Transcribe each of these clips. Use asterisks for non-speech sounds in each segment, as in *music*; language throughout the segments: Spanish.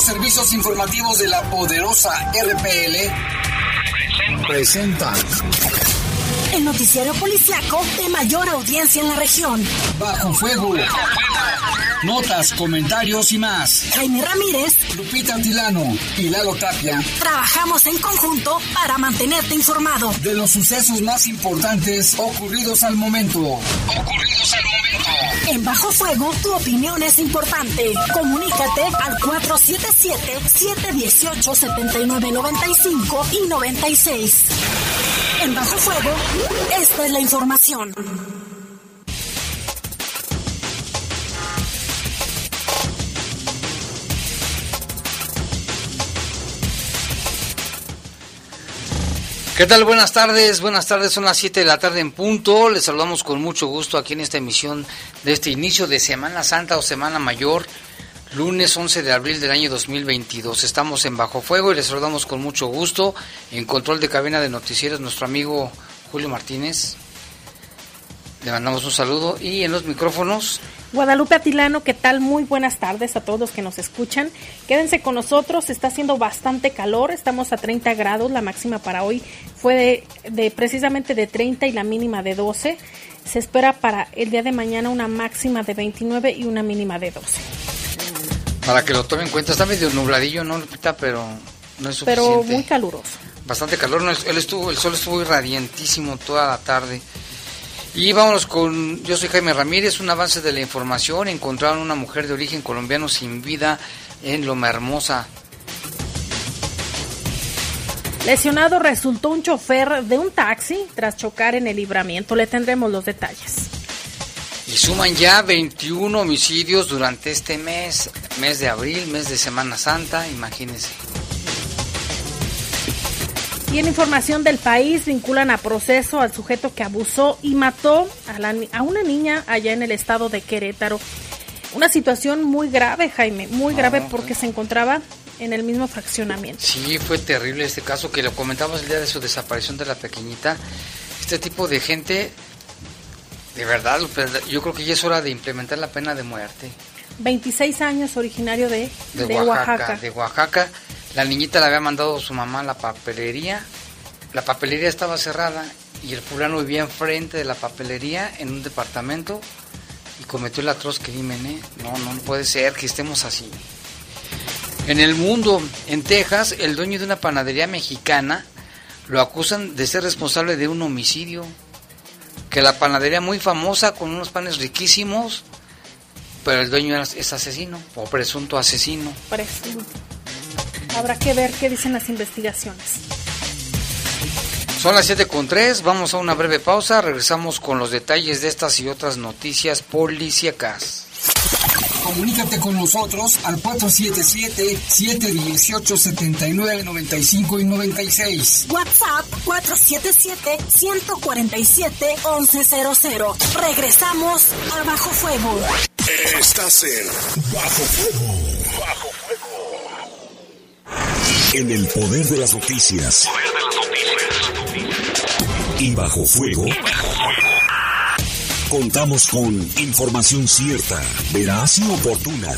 Los servicios informativos de la poderosa RPL presentan el noticiero policiaco de mayor audiencia en la región. Bajo fuego. Notas, comentarios y más. Jaime Ramírez, Lupita Antilano y Lalo Tapia. Trabajamos en conjunto para mantenerte informado de los sucesos más importantes ocurridos al momento. Ocurridos al momento. En Bajo Fuego, tu opinión es importante. Comunícate al 477-718-7995 y 96. En Bajo Fuego, esta es la información. ¿Qué tal? Buenas tardes, buenas tardes, son las 7 de la tarde en punto. Les saludamos con mucho gusto aquí en esta emisión de este inicio de Semana Santa o Semana Mayor, lunes 11 de abril del año 2022. Estamos en Bajo Fuego y les saludamos con mucho gusto. En control de cabina de noticieros, nuestro amigo Julio Martínez. Le mandamos un saludo y en los micrófonos Guadalupe Atilano, ¿qué tal? Muy buenas tardes a todos los que nos escuchan. Quédense con nosotros, está haciendo bastante calor, estamos a 30 grados, la máxima para hoy fue de, precisamente de 30 y la mínima de 12. Se espera para el día de mañana una máxima de 29 y una mínima de 12. Para que lo tomen en cuenta, está medio nubladillo, ¿no, Lupita? Pero no es suficiente. Pero muy caluroso. Bastante calor, él estuvo, el sol estuvo irradiantísimo toda la tarde. Y vámonos con, yo soy Jaime Ramírez, un avance de la información. Encontraron una mujer de origen colombiano sin vida en Loma Hermosa. Lesionado resultó un chofer de un taxi tras chocar en el libramiento. Le tendremos los detalles. Y suman ya 21 homicidios durante este mes, mes de abril, mes de Semana Santa, imagínense. Y en información del país vinculan a proceso al sujeto que abusó y mató a, una niña allá en el estado de Querétaro. Una situación muy grave, Jaime, muy grave porque se encontraba en el mismo fraccionamiento. Sí, fue terrible este caso que lo comentamos el día de su desaparición de la pequeñita. Este tipo de gente, de verdad, yo creo que ya es hora de implementar la pena de muerte. 26 años, originario de, de, Oaxaca. De Oaxaca la niñita le había mandado su mamá a la papelería. La papelería estaba cerrada y el fulano vivía enfrente de la papelería en un departamento y cometió el atroz crimen. ¿eh? No, no puede ser que estemos así. En el mundo, en Texas, el dueño de una panadería mexicana lo acusan de ser responsable de un homicidio. Que la panadería muy famosa con unos panes riquísimos, pero el dueño es asesino o presunto asesino. Presunto. Habrá que ver qué dicen las investigaciones. Son las 7 con 3, vamos a una breve pausa, regresamos con los detalles de estas y otras noticias policíacas. Comunícate con nosotros al 477-718-7995 y 96. WhatsApp 477-147-1100. Regresamos a Bajo Fuego. Estás en Bajo Fuego. Bajo en el poder de las noticias. Y bajo fuego. Contamos con información cierta, veraz y oportuna.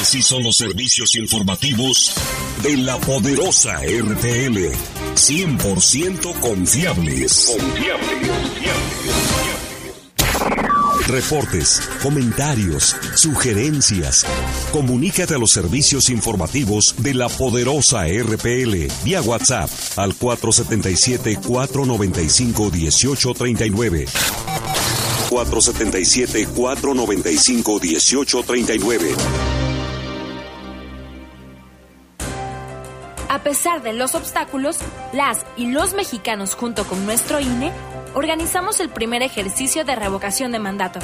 Así son los servicios informativos de la poderosa RTL. 100% confiables. Confiables, confiables reportes, comentarios, sugerencias. Comunícate a los servicios informativos de la poderosa RPL vía WhatsApp al 477-495-1839. 477-495-1839. A pesar de los obstáculos, las y los mexicanos junto con nuestro INE organizamos el primer ejercicio de revocación de mandato.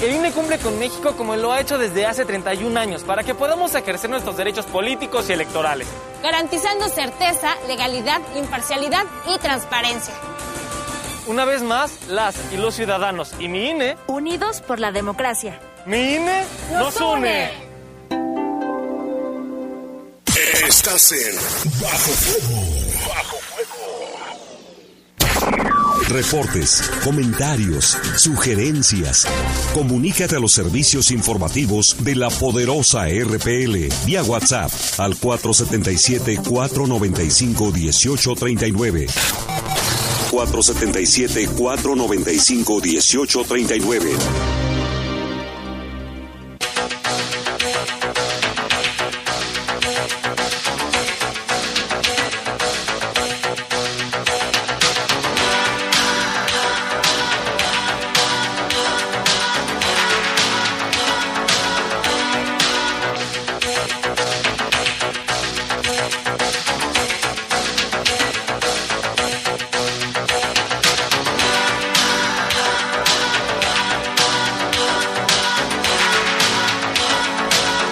El INE cumple con México como lo ha hecho desde hace 31 años para que podamos ejercer nuestros derechos políticos y electorales. Garantizando certeza, legalidad, imparcialidad y transparencia. Una vez más, las y los ciudadanos y mi INE... Unidos por la democracia. Mi INE nos, une. Estás en Bajo Fuego. Reportes, comentarios, sugerencias. Comunícate a los servicios informativos de la poderosa RPL vía WhatsApp al 477-495-1839. 477-495-1839.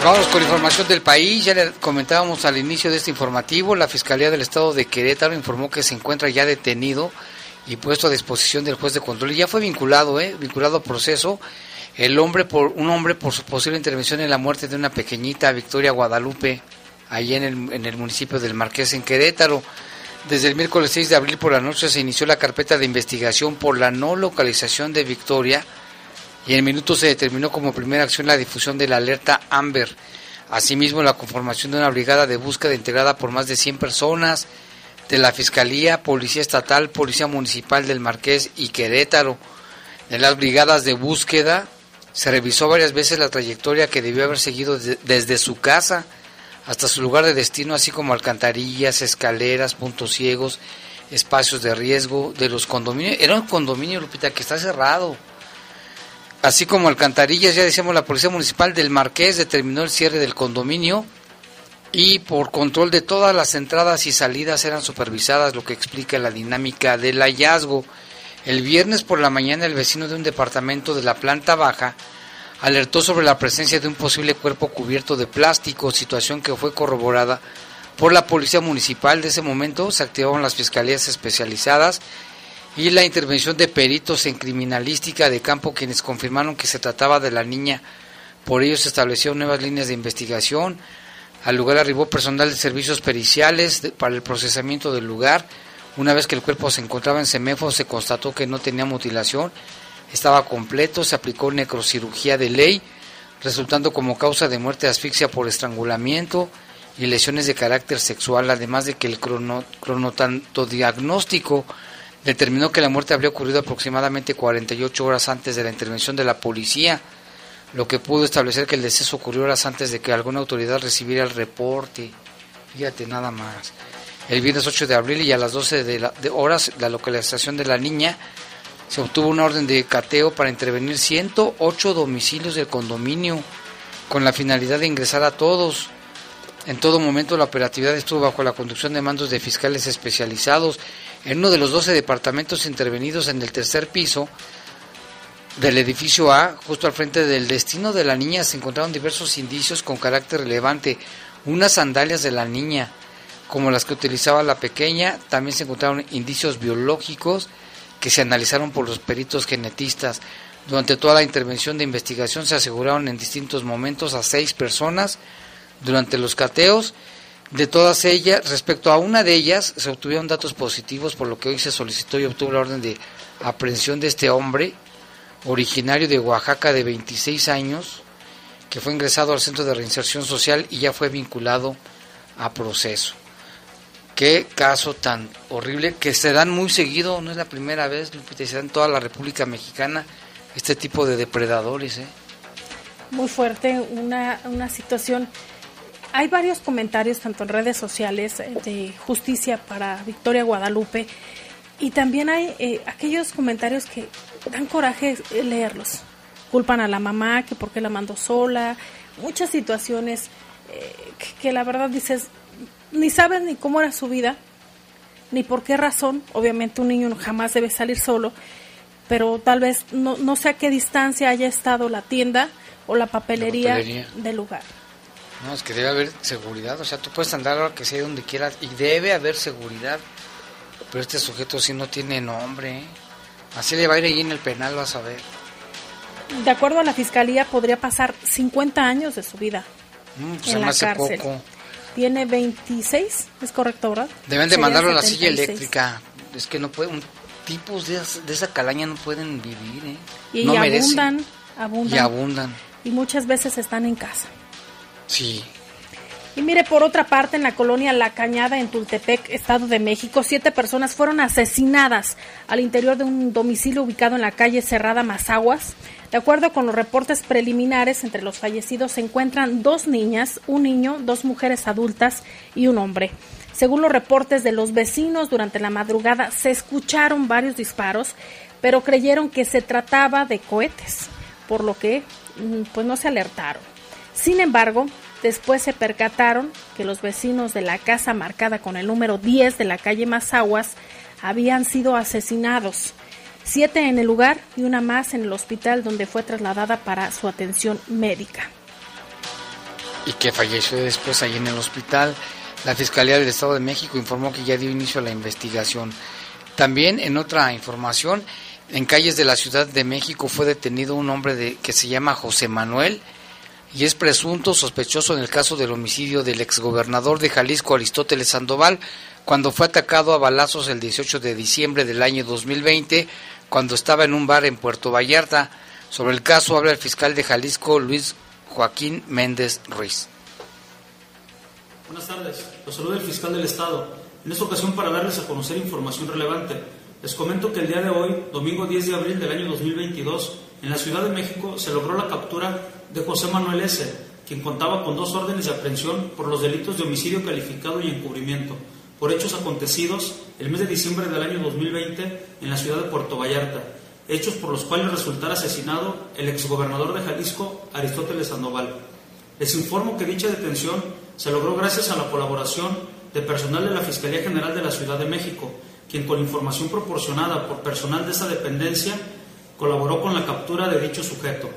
Vamos con información del país. Ya le comentábamos al inicio de este informativo. La Fiscalía del Estado de Querétaro informó que se encuentra ya detenido y puesto a disposición del juez de control. Y ya fue vinculado, ¿eh? vinculado a proceso. El hombre por un hombre por su posible intervención en la muerte de una pequeñita Victoria Guadalupe, allí en el, en el municipio del Marqués en Querétaro. Desde el miércoles 6 de abril por la noche se inició la carpeta de investigación por la no localización de Victoria y en minutos se determinó como primera acción la difusión de la alerta Amber. Asimismo, la conformación de una brigada de búsqueda integrada por más de 100 personas de la Fiscalía, Policía Estatal, Policía Municipal del Marqués y Querétaro. En las brigadas de búsqueda se revisó varias veces la trayectoria que debió haber seguido desde su casa hasta su lugar de destino, así como alcantarillas, escaleras, puntos ciegos, espacios de riesgo de los condominios. Era un condominio, Lupita, que está cerrado así como alcantarillas, ya decíamos, la Policía Municipal del Marqués determinó el cierre del condominio y por control de todas las entradas y salidas eran supervisadas, lo que explica la dinámica del hallazgo. El viernes por la mañana el vecino de un departamento de la planta baja alertó sobre la presencia de un posible cuerpo cubierto de plástico, situación que fue corroborada por la Policía Municipal. De ese momento se activaron las fiscalías especializadas y la intervención de peritos en criminalística de campo quienes confirmaron que se trataba de la niña. Por ello se establecieron nuevas líneas de investigación. Al lugar arribó personal de servicios periciales para el procesamiento del lugar. Una vez que el cuerpo se encontraba en Semefo se constató que no tenía mutilación, estaba completo, se aplicó necrocirugía de ley, resultando como causa de muerte asfixia por estrangulamiento y lesiones de carácter sexual, además de que el crono, diagnóstico determinó que la muerte habría ocurrido aproximadamente 48 horas antes de la intervención de la policía, lo que pudo establecer que el deceso ocurrió horas antes de que alguna autoridad recibiera el reporte. Fíjate nada más. El viernes 8 de abril y a las 12 de, de horas, la localización de la niña, se obtuvo una orden de cateo para intervenir 108 domicilios del condominio con la finalidad de ingresar a todos. En todo momento la operatividad estuvo bajo la conducción de mandos de fiscales especializados en uno de los 12 departamentos intervenidos en el tercer piso del edificio A, justo al frente del destino de la niña, se encontraron diversos indicios con carácter relevante. Unas sandalias de la niña, como las que utilizaba la pequeña, también se encontraron indicios biológicos que se analizaron por los peritos genetistas. Durante toda la intervención de investigación se aseguraron en distintos momentos a seis personas durante los cateos de todas ellas, respecto a una de ellas, se obtuvieron datos positivos, por lo que hoy se solicitó y obtuvo la orden de aprehensión de este hombre, originario de Oaxaca de 26 años, que fue ingresado al Centro de Reinserción Social y ya fue vinculado a proceso. Qué caso tan horrible que se dan muy seguido, no es la primera vez, se dan en toda la República Mexicana este tipo de depredadores. ¿eh? Muy fuerte, una, una situación hay varios comentarios, tanto en redes sociales, eh, de justicia para Victoria Guadalupe, y también hay eh, aquellos comentarios que dan coraje eh, leerlos. Culpan a la mamá, que por qué la mandó sola, muchas situaciones que, la verdad dices, ni saben ni cómo era su vida, ni por qué razón. Obviamente un niño jamás debe salir solo, pero tal vez no, no sé a qué distancia haya estado la tienda o la papelería. del lugar. No, es que debe haber seguridad, o sea, tú puedes andar a que sea donde quieras y debe haber seguridad. Pero este sujeto sí no tiene nombre. ¿eh? Así le va a ir ahí en el penal, vas a ver. De acuerdo a la fiscalía, podría pasar 50 años de su vida mm, pues en la cárcel. Poco. Tiene 26, es correcto, ¿verdad? Deben de mandarlo a la silla eléctrica. Es que no pueden, tipos de, esa calaña no pueden vivir, ¿eh? Y abundan abundan. Y abundan. Y muchas veces están en casa. Sí. Y mire, por otra parte, en la colonia La Cañada, en Tultepec, Estado de México, siete personas fueron asesinadas al interior de un domicilio ubicado en la calle Cerrada Mazaguas. De acuerdo con los reportes preliminares, entre los fallecidos se encuentran dos niñas, un niño, dos mujeres adultas y un hombre. Según los reportes de los vecinos, durante la madrugada se escucharon varios disparos, pero creyeron que se trataba de cohetes, por lo que mm, pues no se alertaron. Sin embargo, Después se percataron que los vecinos de la casa marcada con el número 10 de la calle Mazaguas habían sido asesinados. Siete en el lugar y una más en el hospital donde fue trasladada para su atención médica. Y que falleció después ahí en el hospital. La Fiscalía del Estado de México informó que ya dio inicio a la investigación. También en otra información, en calles de la Ciudad de México fue detenido un hombre de, que se llama José Manuel y es presunto sospechoso en el caso del homicidio del exgobernador de Jalisco Aristóteles Sandoval cuando fue atacado a balazos el 18 de diciembre del año 2020 cuando estaba en un bar en Puerto Vallarta. Sobre el caso habla el fiscal de Jalisco Luis Joaquín Méndez Ruiz. Buenas tardes, los saluda el fiscal del Estado. En esta ocasión para darles a conocer información relevante. Les comento que el día de hoy, domingo 10 de abril del año 2022, en la Ciudad de México se logró la captura de José Manuel S., quien contaba con dos órdenes de aprehensión por los delitos de homicidio calificado y encubrimiento, por hechos acontecidos el mes de diciembre del año 2020 en la ciudad de Puerto Vallarta, hechos por los cuales resultara asesinado el exgobernador de Jalisco, Aristóteles Sandoval. Les informo que dicha detención se logró gracias a la colaboración de personal de la Fiscalía General de la Ciudad de México, quien con información proporcionada por personal de esta dependencia colaboró con la captura de dicho sujeto.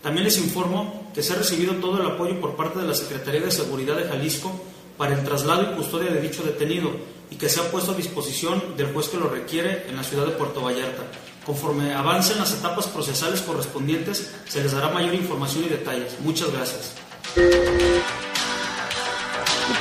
También les informo que se ha recibido todo el apoyo por parte de la Secretaría de Seguridad de Jalisco para el traslado y custodia de dicho detenido y que se ha puesto a disposición del juez que lo requiere en la ciudad de Puerto Vallarta. Conforme avancen las etapas procesales correspondientes, se les dará mayor información y detalles. Muchas gracias.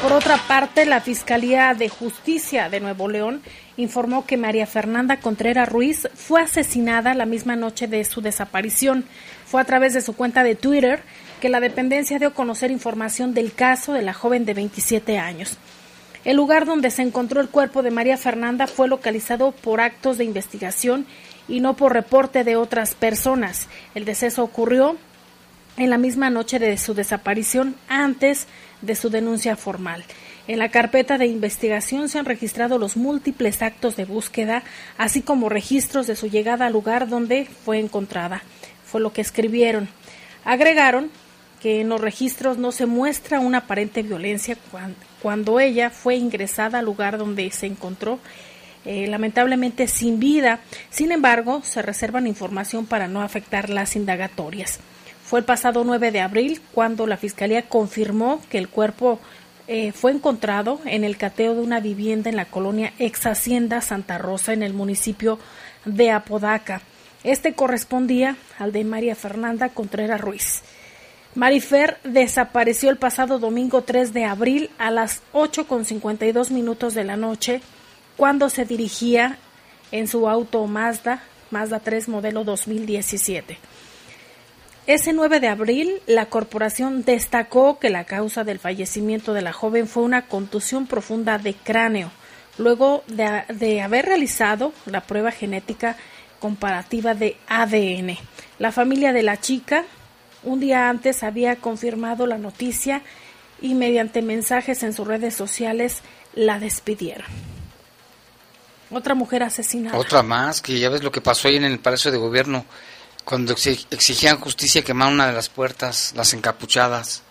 Por otra parte, la Fiscalía de Justicia de Nuevo León informó que María Fernanda Contreras Ruiz fue asesinada la misma noche de su desaparición. Fue a través de su cuenta de Twitter que la dependencia dio a conocer información del caso de la joven de 27 años. El lugar donde se encontró el cuerpo de María Fernanda fue localizado por actos de investigación y no por reporte de otras personas. El deceso ocurrió en la misma noche de su desaparición antes de su denuncia formal. En la carpeta de investigación se han registrado los múltiples actos de búsqueda, así como registros de su llegada al lugar donde fue encontrada. Fue lo que escribieron. Agregaron que en los registros no se muestra una aparente violencia cuando, ella fue ingresada al lugar donde se encontró eh, lamentablemente sin vida. Sin embargo, se reservan información para no afectar las indagatorias. Fue el pasado 9 de abril cuando la Fiscalía confirmó que el cuerpo eh, fue encontrado en el cateo de una vivienda en la colonia ex Hacienda Santa Rosa en el municipio de Apodaca. Este correspondía al de María Fernanda Contreras Ruiz. Marifer desapareció el pasado domingo 3 de abril a las 8.52 minutos de la noche cuando se dirigía en su auto Mazda, Mazda 3 modelo 2017. Ese 9 de abril, la corporación destacó que la causa del fallecimiento de la joven fue una contusión profunda de cráneo, luego de, haber realizado la prueba genética comparativa de ADN. La familia de la chica un día antes había confirmado la noticia y mediante mensajes en sus redes sociales la despidieron. Otra mujer asesinada. Otra más, que ya ves lo que pasó ahí en el Palacio de Gobierno cuando exigían justicia quemaron una de las puertas, las encapuchadas.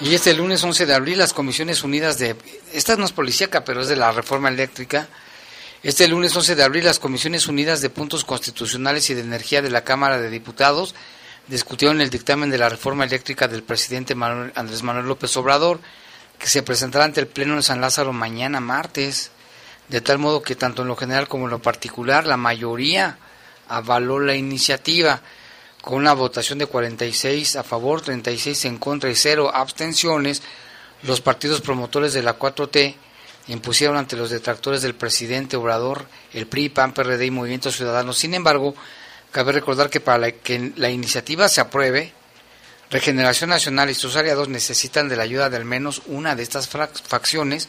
Y este lunes 11 de abril las Comisiones Unidas de... Esta no es policíaca, pero es de la reforma eléctrica. Este lunes 11 de abril las Comisiones Unidas de Puntos Constitucionales y de Energía de la Cámara de Diputados discutieron el dictamen de la reforma eléctrica del presidente Andrés Manuel López Obrador, que se presentará ante el Pleno de San Lázaro mañana martes de tal modo que tanto en lo general como en lo particular la mayoría avaló la iniciativa con una votación de 46 a favor, 36 en contra y 0 abstenciones. Los partidos promotores de la 4T impusieron ante los detractores del presidente Obrador, el PRI, PAN, PRD y Movimiento Ciudadano. Sin embargo, cabe recordar que para que la iniciativa se apruebe, Regeneración Nacional y sus aliados necesitan de la ayuda de al menos una de estas facciones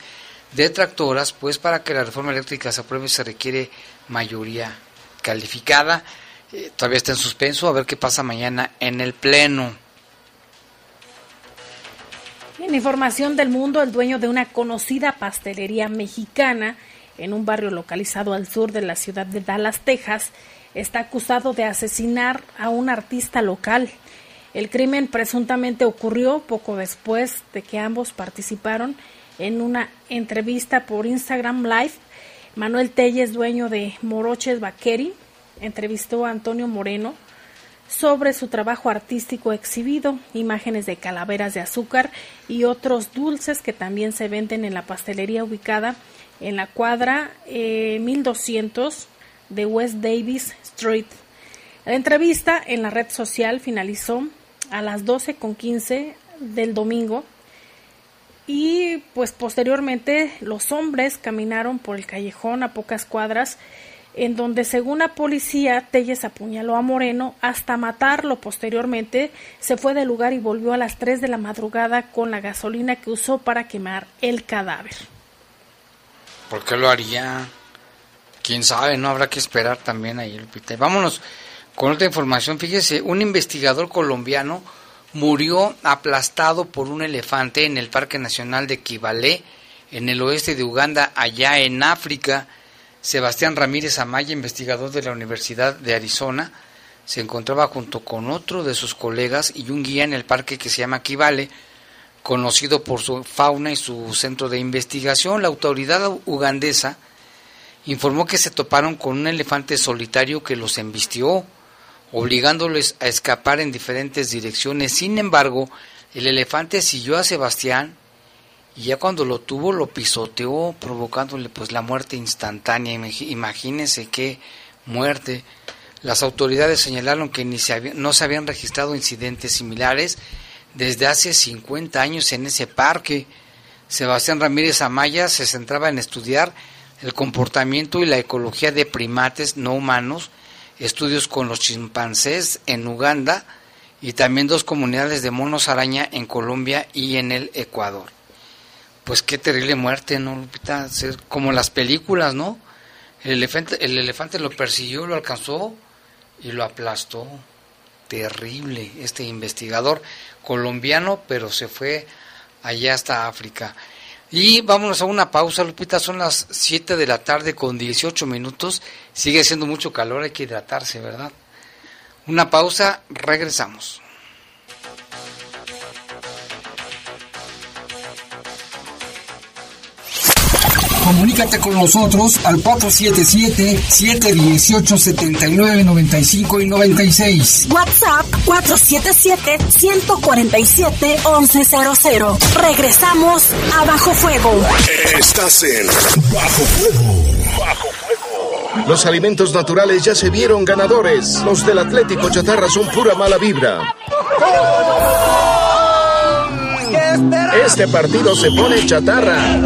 detractoras, pues para que la reforma eléctrica se apruebe se requiere mayoría calificada. Eh, todavía está en suspenso, a ver qué pasa mañana en el Pleno. En información del mundo, el dueño de una conocida pastelería mexicana en un barrio localizado al sur de la ciudad de Dallas, Texas, está acusado de asesinar a un artista local. El crimen presuntamente ocurrió poco después de que ambos participaron una entrevista por Instagram Live. Manuel Telles, dueño de Moroches Vaqueri, entrevistó a Antonio Moreno sobre su trabajo artístico exhibido, imágenes de calaveras de azúcar y otros dulces que también se venden en la pastelería ubicada en la cuadra 1200 eh, de West Davis Street. La entrevista en la red social finalizó a las 12.15 del domingo y pues posteriormente los hombres caminaron por el callejón a pocas cuadras en donde según la policía Telles apuñaló a Moreno hasta matarlo. Posteriormente se fue del lugar y volvió a las 3 de la madrugada con la gasolina que usó para quemar el cadáver. ¿Por qué lo haría? Quién sabe, no habrá que esperar también ahí, Lupita. Vámonos con otra información. Fíjese, un investigador colombiano murió aplastado por un elefante en el Parque Nacional de Kibalé, en el oeste de Uganda, allá en África. Sebastián Ramírez Amaya, investigador de la Universidad de Arizona, se encontraba junto con otro de sus colegas y un guía en el parque que se llama Kivale, conocido por su fauna y su centro de investigación. La autoridad ugandesa informó que se toparon con un elefante solitario que los embistió, obligándoles a escapar en diferentes direcciones. Sin embargo, el elefante siguió a Sebastián y ya cuando lo tuvo lo pisoteó provocándole pues la muerte instantánea. Imagínense qué muerte. Las autoridades señalaron que ni se no se habían registrado incidentes similares desde hace 50 años en ese parque. Sebastián Ramírez Amaya se centraba en estudiar el comportamiento y la ecología de primates no humanos, estudios con los chimpancés en Uganda y también dos comunidades de monos araña en Colombia y en el Ecuador pues qué terrible muerte, ¿no, Lupita? Como las películas, ¿no? El elefante, el elefante lo persiguió, lo alcanzó y lo aplastó. Terrible este investigador colombiano, pero se fue allá hasta África. Y vámonos a una pausa, Lupita, son las 7 de la tarde con 18 minutos. Sigue siendo mucho calor, hay que hidratarse, ¿verdad? Una pausa, regresamos. Comunícate con nosotros al 477-718-7995 y 96. WhatsApp 477-147-1100. Regresamos a Bajo Fuego. Estás en Bajo Fuego. Bajo Fuego. Los alimentos naturales ya se vieron ganadores. Los del Atlético Chatarra son pura mala vibra. Este partido se pone chatarra.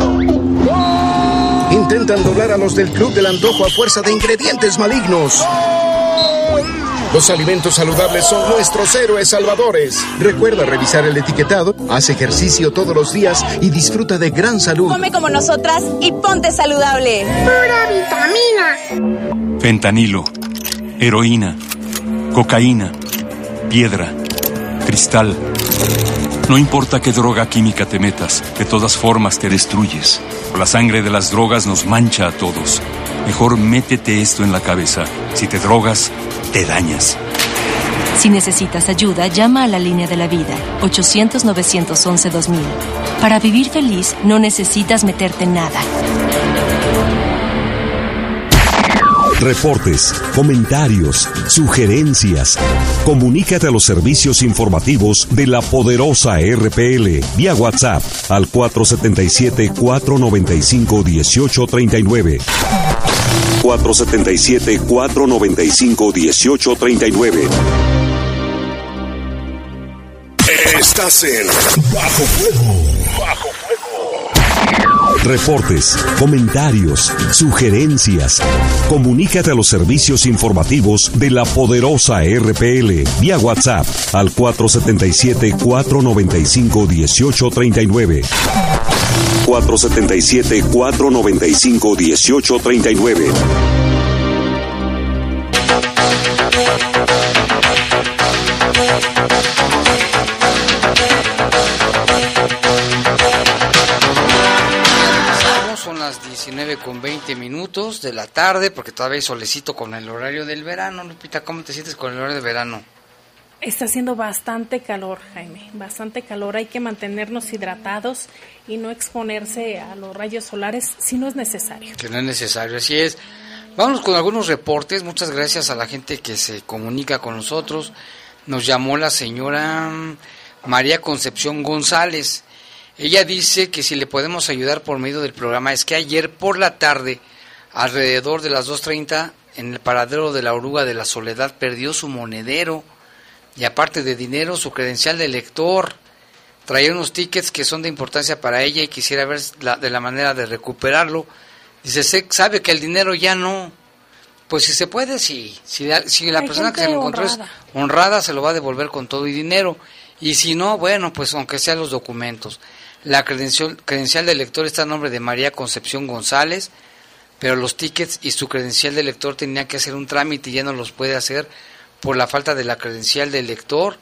Intentan doblar a los del Club del Antojo a fuerza de ingredientes malignos. Los alimentos saludables son nuestros héroes salvadores. Recuerda revisar el etiquetado, haz ejercicio todos los días y disfruta de gran salud. Come como nosotras y ponte saludable. Pura vitamina. Fentanilo, heroína, cocaína, piedra, cristal. No importa qué droga química te metas, de todas formas te destruyes. La sangre de las drogas nos mancha a todos. Mejor métete esto en la cabeza. Si te drogas, te dañas. Si necesitas ayuda, llama a la línea de la vida, 800-911-2000. Para vivir feliz, no necesitas meterte en nada. Reportes, comentarios, sugerencias. Comunícate a los servicios informativos de la poderosa RPL vía WhatsApp al 477-495-1839. 477-495-1839. Estás en Bajo Fuego. Bajo Fuego. Reportes, comentarios, sugerencias. Comunícate a los servicios informativos de la poderosa RPL vía WhatsApp al 477-495-1839. 477-495-1839. con 20 minutos de la tarde, porque todavía hay solecito con el horario del verano. Lupita, ¿cómo te sientes con el horario del verano? Está haciendo bastante calor, Jaime, bastante calor. Hay que mantenernos hidratados y no exponerse a los rayos solares si no es necesario. Que no es necesario, así es. Vamos con algunos reportes. Muchas gracias a la gente que se comunica con nosotros. Nos llamó la señora María Concepción González. Ella dice que si le podemos ayudar por medio del programa es que ayer por la tarde, alrededor de las 2.30, en el paradero de la oruga de la Soledad, perdió su monedero y aparte de dinero, su credencial de lector. Traía unos tickets que son de importancia para ella y quisiera ver de la manera de recuperarlo. Dice, sabe que el dinero ya no. Pues si se puede, sí. Si, si la persona que se lo encontró es honrada, se lo va a devolver con todo y dinero. Y si no, bueno, pues aunque sean los documentos. La credencial, credencial de lector está a nombre de María Concepción González, pero los tickets y su credencial de lector tenían que hacer un trámite y ya no los puede hacer por la falta de la credencial de lector.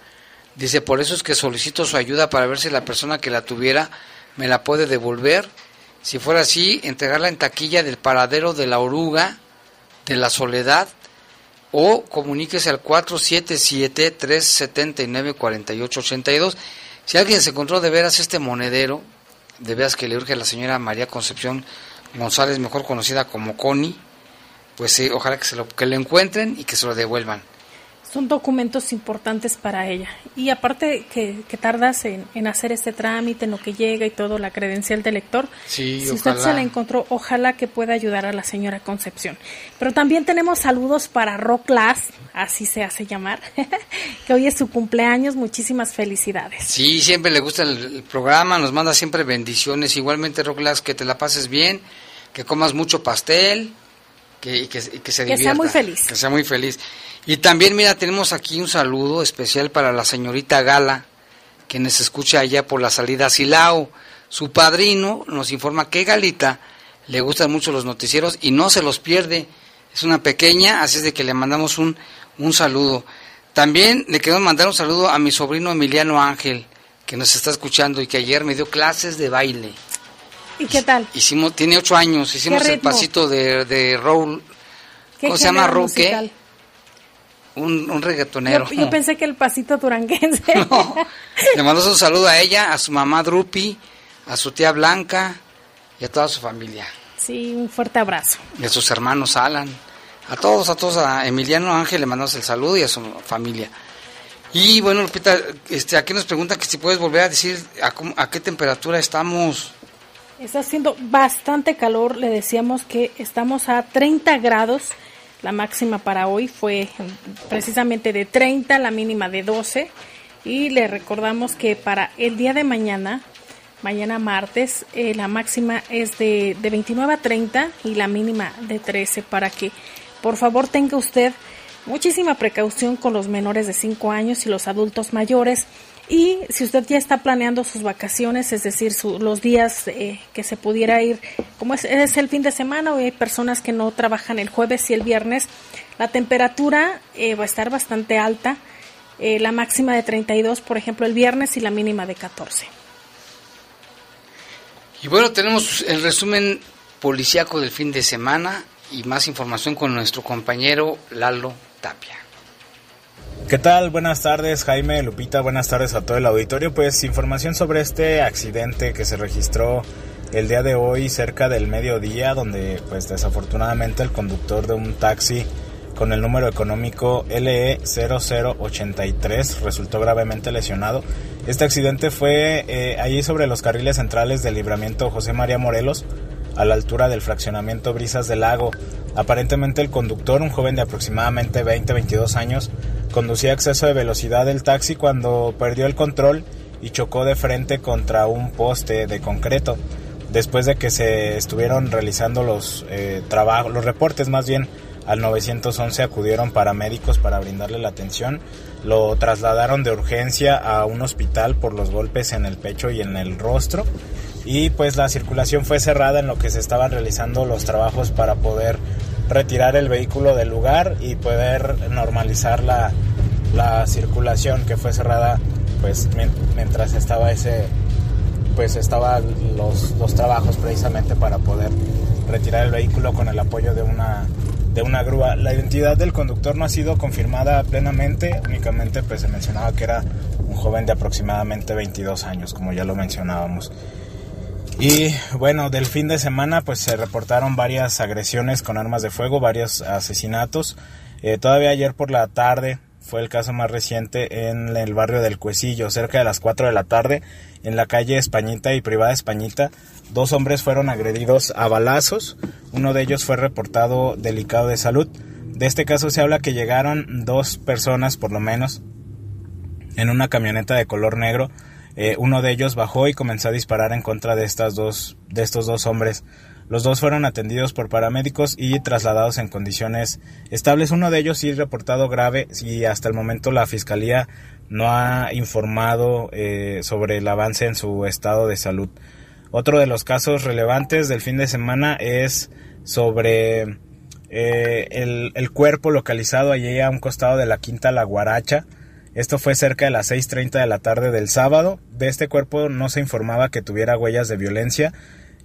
Dice, por eso es que solicito su ayuda para ver si la persona que la tuviera me la puede devolver. Si fuera así, entregarla en taquilla del paradero de la oruga, de la soledad, o comuníquese al 477-379-4882 si alguien se encontró de veras este monedero, de veras que le urge a la señora María Concepción González, mejor conocida como Connie, pues sí, ojalá que, se lo, que lo encuentren y que se lo devuelvan son documentos importantes para ella. Y aparte que, tardas en, hacer este trámite, en lo que llega y todo, la credencial del lector, si usted se la encontró, ojalá que pueda ayudar a la señora Concepción. Pero también tenemos saludos para Roclas, así se hace llamar, *laughs* que hoy es su cumpleaños, muchísimas felicidades. Sí, siempre le gusta el, programa, nos manda siempre bendiciones, igualmente Roclas, que te la pases bien, que comas mucho pastel, que, que, que se divierta. Que sea muy feliz. Que sea muy feliz. Y también, mira, tenemos aquí un saludo especial para la señorita Gala, que nos escucha allá por la salida a Silao. Su padrino nos informa que Galita le gustan mucho los noticieros y no se los pierde. Es una pequeña, así es de que le mandamos un, un saludo. También le queremos mandar un saludo a mi sobrino Emiliano Ángel, que nos está escuchando y que ayer me dio clases de baile. ¿Y qué tal? Hicimos, tiene ocho años, hicimos el pasito de, de Roll. ¿Cómo se llama? Roque un, un reggaetonero. Yo, pensé que el pasito duranguense. *laughs* Le mando un saludo a ella, a su mamá Drupi, a su tía Blanca y a toda su familia. Sí, un fuerte abrazo. Y a sus hermanos Alan. A todos, a todos, a Emiliano Ángel le mandamos el saludo y a su familia. Y bueno, Lupita, este, aquí nos pregunta que si puedes volver a decir a, a qué temperatura estamos. Está haciendo bastante calor, le decíamos que estamos a 30 grados la máxima para hoy fue precisamente de 30, la mínima de 12. Y le recordamos que para el día de mañana, mañana martes, eh, la máxima es de, de 29 a 30 y la mínima de 13 para que por favor tenga usted muchísima precaución con los menores de 5 años y los adultos mayores y si usted ya está planeando sus vacaciones, es decir, los días eh, que se pudiera ir, como es, el fin de semana, o hay personas que no trabajan el jueves y el viernes, la temperatura eh, va a estar bastante alta, eh, la máxima de 32, por ejemplo, el viernes y la mínima de 14. Y bueno, tenemos el resumen policíaco del fin de semana y más información con nuestro compañero Lalo Tapia. ¿Qué tal? Buenas tardes, Jaime, Lupita, buenas tardes a todo el auditorio. Pues información sobre este accidente que se registró el día de hoy cerca del mediodía, donde pues desafortunadamente el conductor de un taxi con el número económico LE0083 resultó gravemente lesionado. Este accidente fue eh, allí sobre los carriles centrales del libramiento José María Morelos, a la altura del fraccionamiento Brisas del Lago. Aparentemente el conductor, un joven de aproximadamente 20-22 años, conducía a exceso de velocidad el taxi cuando perdió el control y chocó de frente contra un poste de concreto. después de que se estuvieron realizando los eh, trabajos, los reportes más bien al 911 acudieron paramédicos para brindarle la atención, lo trasladaron de urgencia a un hospital por los golpes en el pecho y en el rostro y pues la circulación fue cerrada en lo que se estaban realizando los trabajos para poder retirar el vehículo del lugar y poder normalizar la, la circulación que fue cerrada pues mientras estaba ese pues estaban los, los trabajos precisamente para poder retirar el vehículo con el apoyo de una de una grúa. La identidad del conductor no ha sido confirmada plenamente, únicamente pues se mencionaba que era un joven de aproximadamente 22 años, como ya lo mencionábamos. Y bueno, del fin de semana pues se reportaron varias agresiones con armas de fuego, varios asesinatos. Eh, todavía ayer por la tarde fue el caso más reciente en el barrio del Cuecillo, cerca de las 4 de la tarde, en la calle Españita y Privada Españita. Dos hombres fueron agredidos a balazos, uno de ellos fue reportado delicado de salud. De este caso se habla que llegaron dos personas por lo menos en una camioneta de color negro eh, uno de ellos bajó y comenzó a disparar en contra de, estas dos, de estos dos hombres. Los dos fueron atendidos por paramédicos y trasladados en condiciones estables. Uno de ellos sí reportado grave y hasta el momento la fiscalía no ha informado eh, sobre el avance en su estado de salud. Otro de los casos relevantes del fin de semana es sobre eh, el, el, cuerpo localizado allí a un costado de la Quinta La Guaracha esto fue cerca de las 6.30 de la tarde del sábado. De este cuerpo no se informaba que tuviera huellas de violencia.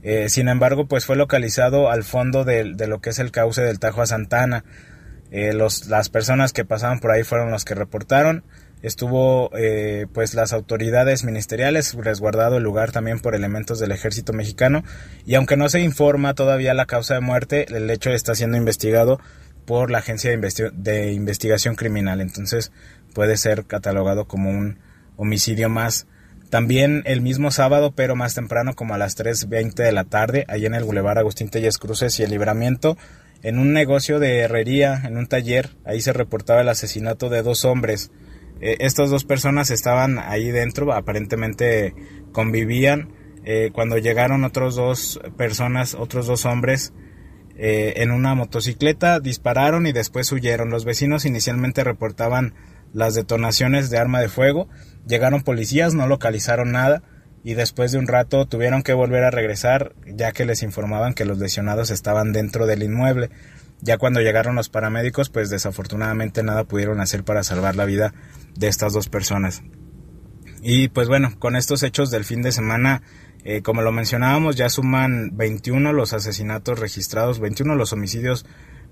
Eh, sin embargo, pues fue localizado al fondo de, lo que es el cauce del Tajo a Santana. Eh, los, las personas que pasaban por ahí fueron los que reportaron. Estuvo eh, pues las autoridades ministeriales resguardado el lugar también por elementos del ejército mexicano y aunque no se informa todavía la causa de muerte, el hecho está siendo investigado por la agencia de, de investigación criminal. Entonces, puede ser catalogado como un homicidio más. También el mismo sábado, pero más temprano, como a las 3.20 de la tarde, allí en el Boulevard Agustín Telles Cruces y el Libramiento, en un negocio de herrería, en un taller, ahí se reportaba el asesinato de dos hombres. Eh, estas dos personas estaban ahí dentro, aparentemente convivían. Eh, cuando llegaron otros dos personas, otros dos hombres, eh, en una motocicleta, dispararon y después huyeron. Los vecinos inicialmente reportaban las detonaciones de arma de fuego. Llegaron policías, no localizaron nada y después de un rato tuvieron que volver a regresar ya que les informaban que los lesionados estaban dentro del inmueble. Ya cuando llegaron los paramédicos, pues desafortunadamente nada pudieron hacer para salvar la vida de estas dos personas. Y pues bueno, con estos hechos del fin de semana, eh, como lo mencionábamos, ya suman 21 los asesinatos registrados, 21 los homicidios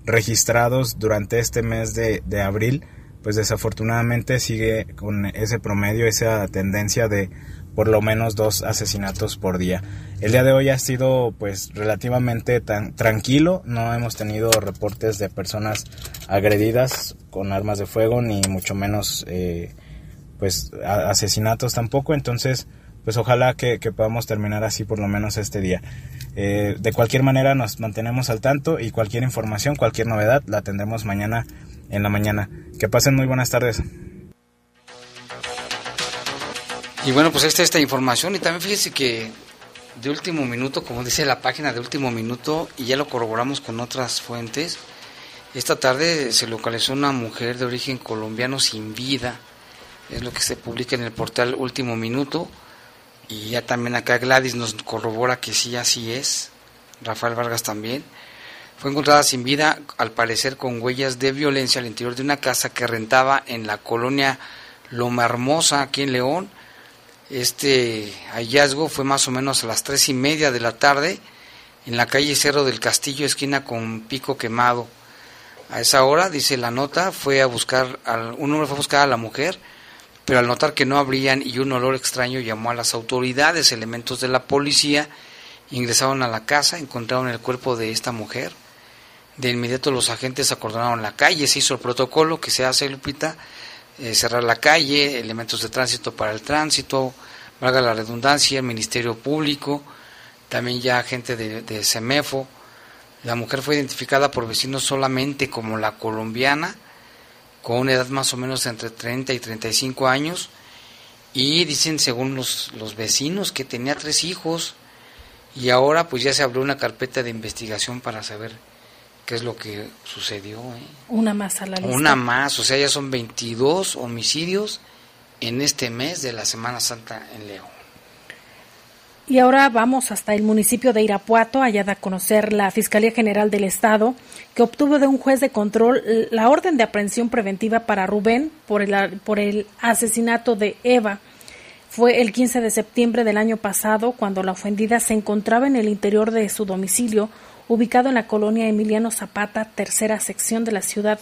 registrados durante este mes de, de abril pues desafortunadamente sigue con ese promedio, esa tendencia de por lo menos dos asesinatos por día. El día de hoy ha sido pues relativamente tan tranquilo, no hemos tenido reportes de personas agredidas con armas de fuego ni mucho menos eh, pues asesinatos tampoco, entonces pues ojalá que, podamos terminar así por lo menos este día. Eh, de cualquier manera nos mantenemos al tanto y cualquier información, cualquier novedad la tendremos mañana en la mañana. Que pasen muy buenas tardes. Y bueno, pues esta esta información y también fíjese que de último minuto, como dice la página de último minuto, y ya lo corroboramos con otras fuentes, esta tarde se localizó una mujer de origen colombiano sin vida, es lo que se publica en el portal Último Minuto, y ya también acá Gladys nos corrobora que sí, así es, Rafael Vargas también. Fue encontrada sin vida, al parecer con huellas de violencia al interior de una casa que rentaba en la colonia Loma Hermosa, aquí en León. Este hallazgo fue más o menos a las tres y media de la tarde en la calle Cerro del Castillo, esquina con Pico Quemado. A esa hora, dice la nota, fue a buscar, un hombre fue a buscar a la mujer, pero al notar que no abrían y un olor extraño llamó a las autoridades, elementos de la policía, ingresaron a la casa, encontraron el cuerpo de esta mujer de inmediato los agentes acordonaron la calle, se hizo el protocolo que se hace, Lupita, eh, cerrar la calle, elementos de tránsito para el tránsito, valga la redundancia, el Ministerio Público, también ya gente de, de CEMEFO. La mujer fue identificada por vecinos solamente como la colombiana, con una edad más o menos entre 30 y 35 años, y dicen según los, los vecinos que tenía tres hijos, y ahora pues ya se abrió una carpeta de investigación para saber qué es lo que sucedió. ¿eh? Una más a la lista. Una más, o sea, ya son 22 homicidios en este mes de la Semana Santa en León. Y ahora vamos hasta el municipio de Irapuato, allá da a conocer la Fiscalía General del Estado, que obtuvo de un juez de control la orden de aprehensión preventiva para Rubén por el, por el asesinato de Eva. Fue el 15 de septiembre del año pasado cuando la ofendida se encontraba en el interior de su domicilio, ubicado en la colonia Emiliano Zapata, tercera sección de la ciudad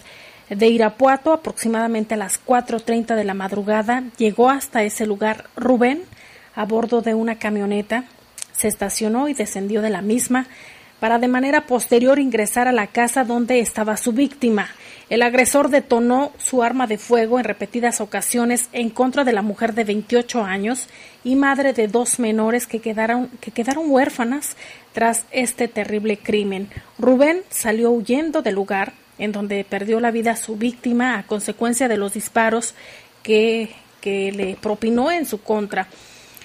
de Irapuato, aproximadamente a las 4.30 de la madrugada. Llegó hasta ese lugar Rubén, a bordo de una camioneta, se estacionó y descendió de la misma para de manera posterior ingresar a la casa donde estaba su víctima. El agresor detonó su arma de fuego en repetidas ocasiones en contra de la mujer de 28 años y madre de dos menores que quedaron, que quedaron huérfanas tras este terrible crimen. Rubén salió huyendo del lugar en donde perdió la vida su víctima a consecuencia de los disparos que, que le propinó en su contra.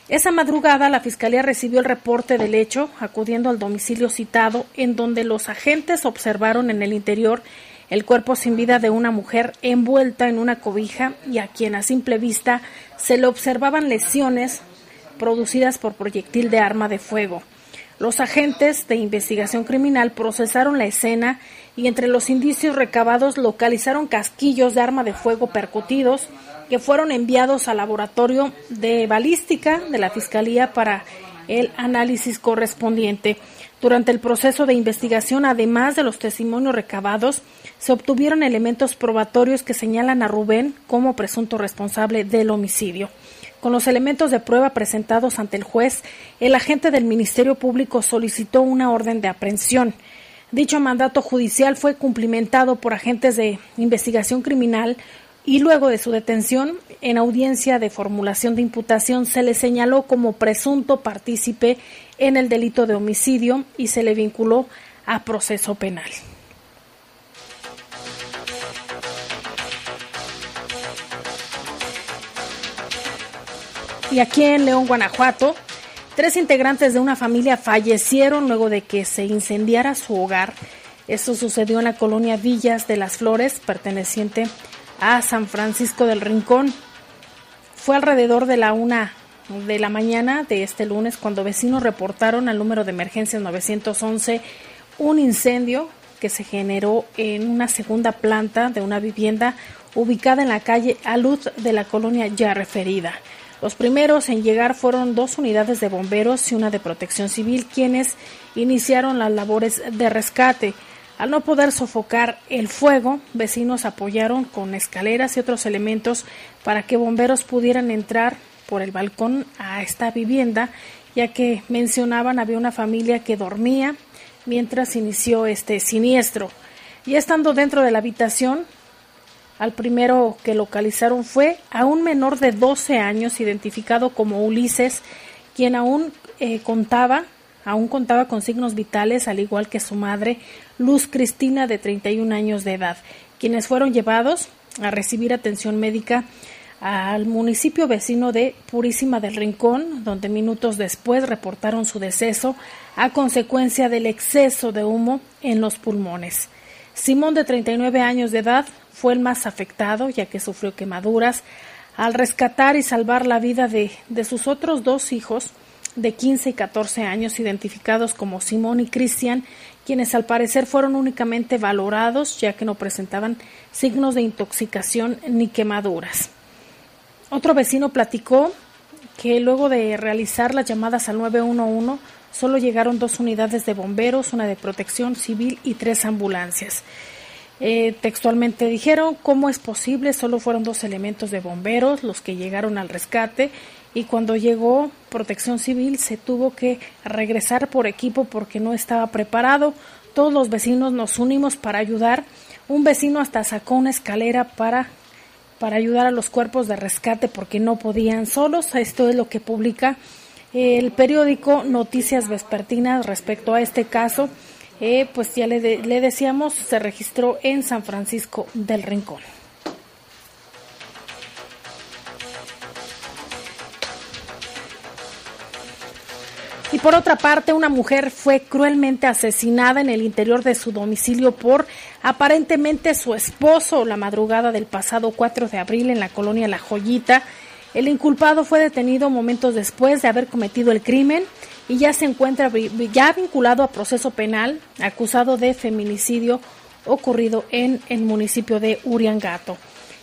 Esa madrugada la Fiscalía recibió el reporte del hecho, acudiendo al domicilio citado, en donde los agentes observaron en el interior el cuerpo sin vida de una mujer envuelta en una cobija y a quien a simple vista se le observaban lesiones producidas por proyectil de arma de fuego. Los agentes de investigación criminal procesaron la escena y entre los indicios recabados localizaron casquillos de arma de fuego percutidos, que fueron enviados al laboratorio de balística de la Fiscalía para el análisis correspondiente. Durante el proceso de investigación, además de los testimonios recabados, se obtuvieron elementos probatorios que señalan a Rubén como presunto responsable del homicidio. Con los elementos de prueba presentados ante el juez, el agente del Ministerio Público solicitó una orden de aprehensión. Dicho mandato judicial fue cumplimentado por agentes de investigación criminal y luego de su detención en audiencia de formulación de imputación se le señaló como presunto partícipe en el delito de homicidio y se le vinculó a proceso penal. Y aquí en León, Guanajuato, tres integrantes de una familia fallecieron luego de que se incendiara su hogar. Esto sucedió en la colonia Villas de las Flores, perteneciente a San Francisco del Rincón. Fue alrededor de la una de la mañana de este lunes cuando vecinos reportaron al número de emergencias 911 un incendio que se generó en una segunda planta de una vivienda ubicada en la calle Alud de la colonia ya referida. Los primeros en llegar fueron dos unidades de bomberos y una de protección civil, quienes iniciaron las labores de rescate. Al no poder sofocar el fuego, vecinos apoyaron con escaleras y otros elementos para que bomberos pudieran entrar por el balcón a esta vivienda, ya que mencionaban había una familia que dormía mientras inició este siniestro. Y estando dentro de la habitación, al primero que localizaron fue a un menor de 12 años identificado como Ulises, quien aún eh, contaba aún contaba con signos vitales, al igual que su madre, Luz Cristina, de 31 años de edad, quienes fueron llevados a recibir atención médica al municipio vecino de Purísima del Rincón, donde minutos después reportaron su deceso a consecuencia del exceso de humo en los pulmones. Simón, de 39 años de edad, fue el más afectado, ya que sufrió quemaduras. Al rescatar y salvar la vida de, de sus otros dos hijos, de 15 y 14 años identificados como Simón y Cristian, quienes al parecer fueron únicamente valorados ya que no presentaban signos de intoxicación ni quemaduras. Otro vecino platicó que luego de realizar las llamadas al 911 solo llegaron dos unidades de bomberos, una de protección civil y tres ambulancias. Eh, textualmente dijeron, ¿cómo es posible? Solo fueron dos elementos de bomberos los que llegaron al rescate y cuando llegó Protección Civil se tuvo que regresar por equipo porque no estaba preparado. Todos los vecinos nos unimos para ayudar. Un vecino hasta sacó una escalera para para ayudar a los cuerpos de rescate porque no podían solos. Esto es lo que publica el periódico Noticias Vespertinas respecto a este caso. Eh, pues ya le, le decíamos, se registró en San Francisco del Rincón. Y por otra parte, una mujer fue cruelmente asesinada en el interior de su domicilio por aparentemente su esposo la madrugada del pasado 4 de abril en la colonia La Joyita. El inculpado fue detenido momentos después de haber cometido el crimen y ya se encuentra ya vinculado a proceso penal, acusado de feminicidio ocurrido en el municipio de Uriangato.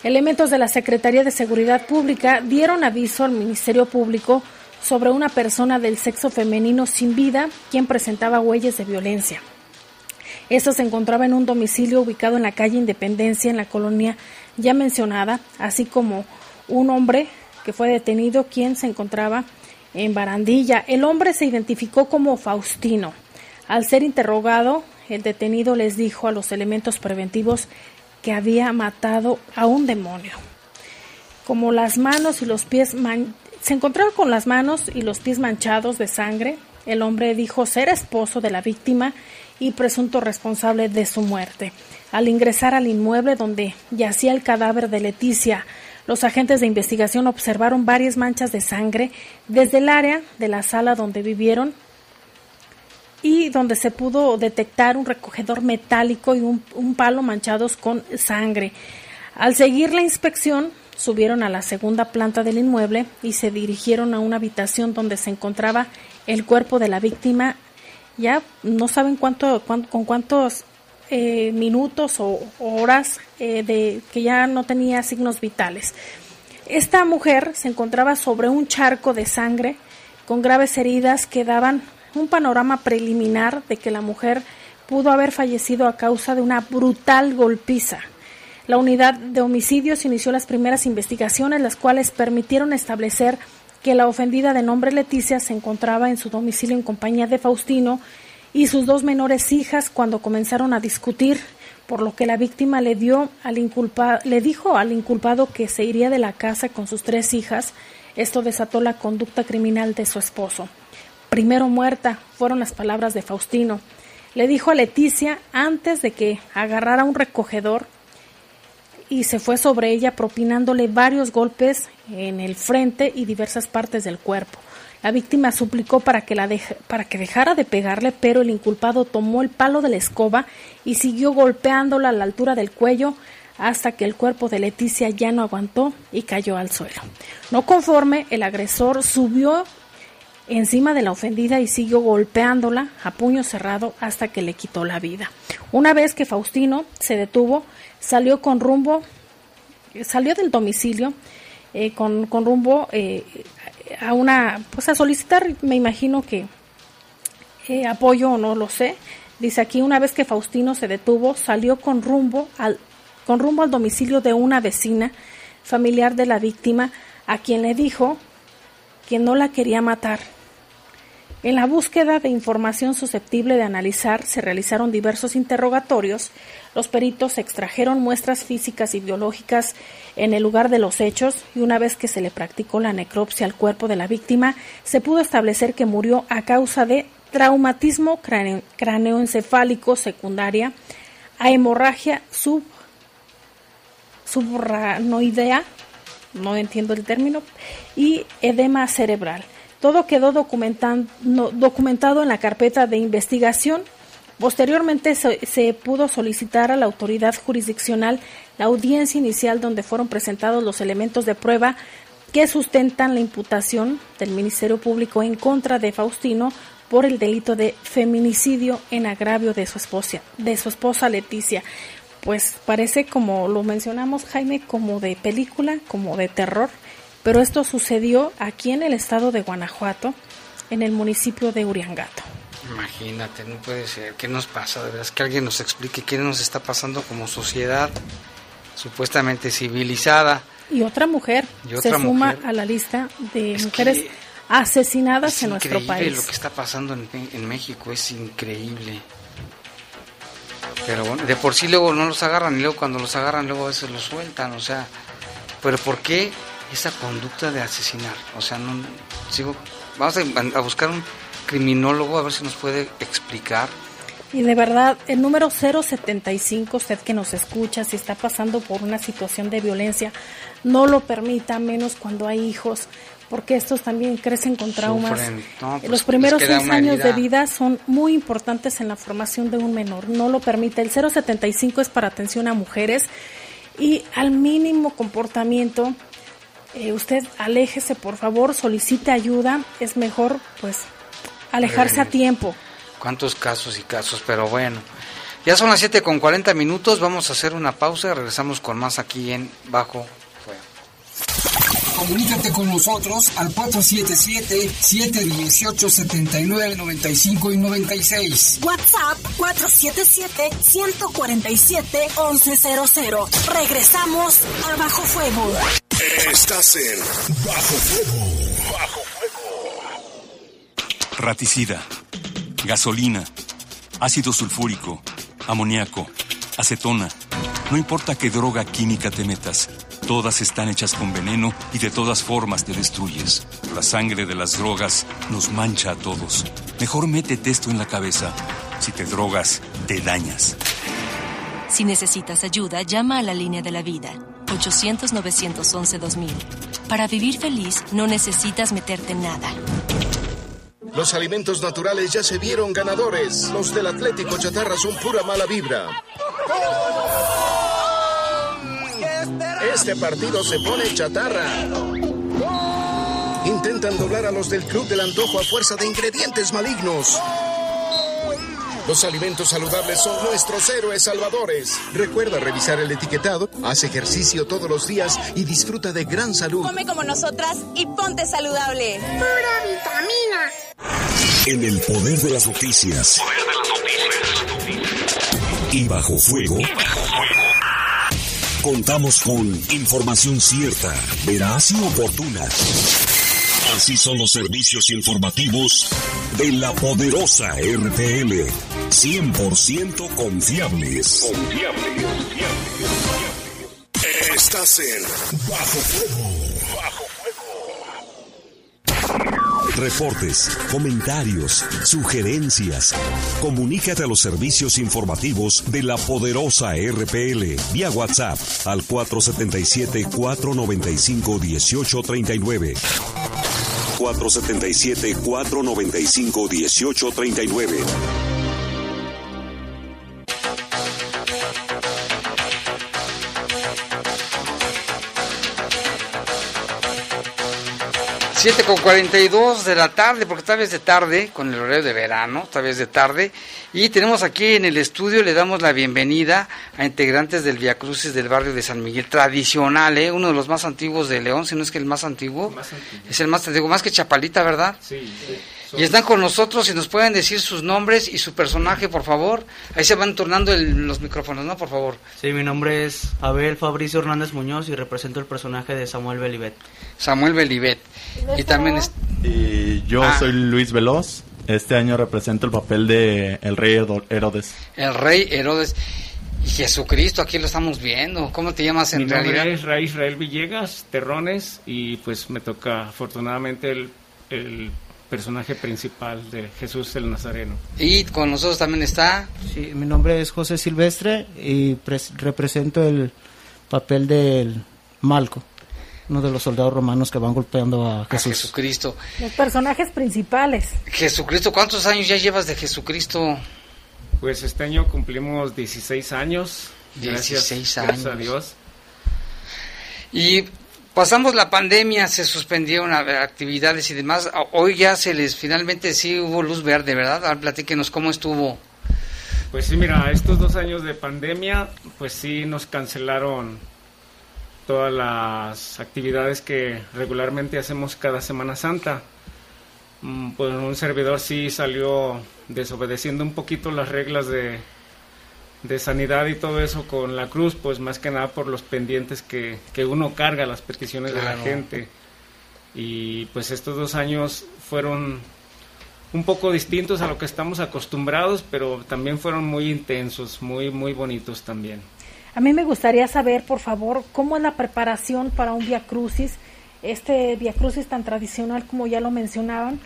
Elementos de la Secretaría de Seguridad Pública dieron aviso al Ministerio Público sobre una persona del sexo femenino sin vida quien presentaba huellas de violencia. Esta se encontraba en un domicilio ubicado en la calle Independencia, en la colonia ya mencionada, así como un hombre que fue detenido, quien se encontraba en Barandilla. El hombre se identificó como Faustino. Al ser interrogado, el detenido les dijo a los elementos preventivos que había matado a un demonio. Como las manos y los pies se encontraba con las manos y los pies manchados de sangre. El hombre dijo ser esposo de la víctima y presunto responsable de su muerte. Al ingresar al inmueble donde yacía el cadáver de Leticia, los agentes de investigación observaron varias manchas de sangre desde el área de la sala donde vivieron y donde se pudo detectar un recogedor metálico y un palo manchados con sangre. Al seguir la inspección, subieron a la segunda planta del inmueble y se dirigieron a una habitación donde se encontraba el cuerpo de la víctima. Ya no saben cuánto, con cuántos eh, minutos o horas eh, de que ya no tenía signos vitales. Esta mujer se encontraba sobre un charco de sangre con graves heridas que daban un panorama preliminar de que la mujer pudo haber fallecido a causa de una brutal golpiza. La unidad de homicidios inició las primeras investigaciones, las cuales permitieron establecer que la ofendida de nombre Leticia se encontraba en su domicilio en compañía de Faustino y sus dos menores hijas cuando comenzaron a discutir, por lo que la víctima le dio al le dijo al inculpado que se iría de la casa con sus tres hijas. Esto desató la conducta criminal de su esposo. Primero muerta, fueron las palabras de Faustino. Le dijo a Leticia antes de que agarrara un recogedor y se fue sobre ella propinándole varios golpes en el frente y diversas partes del cuerpo. La víctima suplicó para que, la para que dejara de pegarle, pero el inculpado tomó el palo de la escoba y siguió golpeándola a la altura del cuello hasta que el cuerpo de Leticia ya no aguantó y cayó al suelo. No conforme, el agresor subió encima de la ofendida y siguió golpeándola a puño cerrado hasta que le quitó la vida. Una vez que Faustino se detuvo, salió con rumbo, salió del domicilio eh, con, rumbo eh, a una, pues a solicitar, me imagino que eh, apoyo o no lo sé. Dice aquí, una vez que Faustino se detuvo, salió con rumbo al, con rumbo al domicilio de una vecina familiar de la víctima, a quien le dijo que no la quería matar, en la búsqueda de información susceptible de analizar se realizaron diversos interrogatorios. Los peritos extrajeron muestras físicas y biológicas en el lugar de los hechos y una vez que se le practicó la necropsia al cuerpo de la víctima, se pudo establecer que murió a causa de traumatismo craneoencefálico secundaria a hemorragia sub, subranoidea, no entiendo el término, y edema cerebral. Todo quedó documentado en la carpeta de investigación. Posteriormente se, pudo solicitar a la autoridad jurisdiccional la audiencia inicial donde fueron presentados los elementos de prueba que sustentan la imputación del Ministerio Público en contra de Faustino por el delito de feminicidio en agravio de su esposa, de su esposa Leticia. Pues parece como lo mencionamos Jaime como de película, como de terror. Pero esto sucedió aquí en el estado de Guanajuato, en el municipio de Uriangato. Imagínate, no puede ser. ¿Qué nos pasa? De verdad, que alguien nos explique qué nos está pasando como sociedad supuestamente civilizada. Y otra mujer se suma a la lista de mujeres asesinadas en nuestro país. Lo que está pasando en, en México es increíble. Pero bueno, de por sí luego no los agarran y luego cuando los agarran luego a veces los sueltan, o sea, pero ¿por qué esa conducta de asesinar. O sea, no sigo. Vamos a, buscar un criminólogo a ver si nos puede explicar. Y de verdad, el número 075, usted que nos escucha, si está pasando por una situación de violencia, no lo permita, menos cuando hay hijos, porque estos también crecen con traumas. pues, Los primeros seis años de vida son muy importantes en la formación de un menor, no lo permite. El 075 es para atención a mujeres y al mínimo comportamiento, eh, usted aléjese, por favor, solicite ayuda, es mejor pues alejarse a tiempo. ¿Cuántos casos y casos? Pero bueno. Ya son las 7 con 40 minutos, vamos a hacer una pausa y regresamos con más aquí en Bajo Fuego. Comunícate con nosotros al 477-718-7995 y 96. WhatsApp 477-147-1100. Regresamos a Bajo Fuego. Estás en Bajo Fuego. Bajo Fuego. Raticida, gasolina, ácido sulfúrico, amoníaco, acetona. No importa qué droga química te metas. Todas están hechas con veneno y de todas formas te destruyes. La sangre de las drogas nos mancha a todos. Mejor métete esto en la cabeza. Si te drogas, te dañas. Si necesitas ayuda, llama a la línea de la vida. 800-911-2000. Para vivir feliz, no necesitas meterte en nada. Los alimentos naturales ya se vieron ganadores. Los del Atlético Chatarra son pura mala vibra. Este partido se pone chatarra. Intentan doblar a los del Club del Antojo a fuerza de ingredientes malignos. Los alimentos saludables son nuestros héroes salvadores. Recuerda revisar el etiquetado, haz ejercicio todos los días y disfruta de gran salud. Come como nosotras y ponte saludable. Pura vitamina. En el poder de las noticias. Poder de las noticias. Y bajo fuego. Y bajo fuego. Contamos con información cierta, veraz y oportuna. Así son los servicios informativos de la poderosa RTL. 100% confiables. Confiables, confiables, Estás en Bajo Fuego. Bajo Reportes, comentarios, sugerencias. Comunícate a los servicios informativos de la poderosa RPL vía WhatsApp al 477-495-1839. 477-495-1839. 7 con 42 de la tarde, porque tal vez de tarde, con el horario de verano, tal vez de tarde. Y tenemos aquí en el estudio, le damos la bienvenida a integrantes del Via Crucis del barrio de San Miguel, tradicional, ¿eh? uno de los más antiguos de León, si no es que el más antiguo. Es el más antiguo, más que Chapalita, ¿verdad? Sí. Y están con nosotros y nos pueden decir sus nombres y su personaje, por favor. Ahí se van tornando los micrófonos, ¿no? Por favor. Sí, mi nombre es Abel Fabricio Hernández Muñoz y represento el personaje de Samuel Belivet. Samuel Belivet. Y también Y yo ah. soy Luis Veloz. Este año represento el papel de el rey Herodes. El rey Herodes. Y Jesucristo, aquí lo estamos viendo. ¿Cómo te llamas en Mi realidad? nombre es Rey Israel Villegas, Terrones, y pues me toca afortunadamente el, el personaje principal de Jesús el Nazareno. Y con nosotros también está... Sí, mi nombre es José Silvestre y represento el papel del Malco uno de los soldados romanos que van golpeando a Jesús. A Jesucristo. Los personajes principales. Jesucristo, ¿cuántos años ya llevas de Jesucristo? Pues este año cumplimos 16 años. 16 años. Gracias a Dios. Y pasamos la pandemia, se suspendieron actividades y demás. Hoy ya se les, finalmente sí hubo luz verde, ¿verdad? Platíquenos cómo estuvo. Pues sí, mira, estos dos años de pandemia, pues sí nos cancelaron todas las actividades que regularmente hacemos cada Semana Santa. Mm, pues un servidor sí salió desobedeciendo un poquito las reglas de, de sanidad y todo eso con la cruz, pues más que nada por los pendientes que, que uno carga, las peticiones de la gente. Y pues estos dos años fueron un poco distintos a lo que estamos acostumbrados, pero también fueron muy intensos, muy, muy bonitos también. A mí me gustaría saber, por favor, cómo es la preparación para un Via Crucis, este Via Crucis tan tradicional como ya lo mencionaban,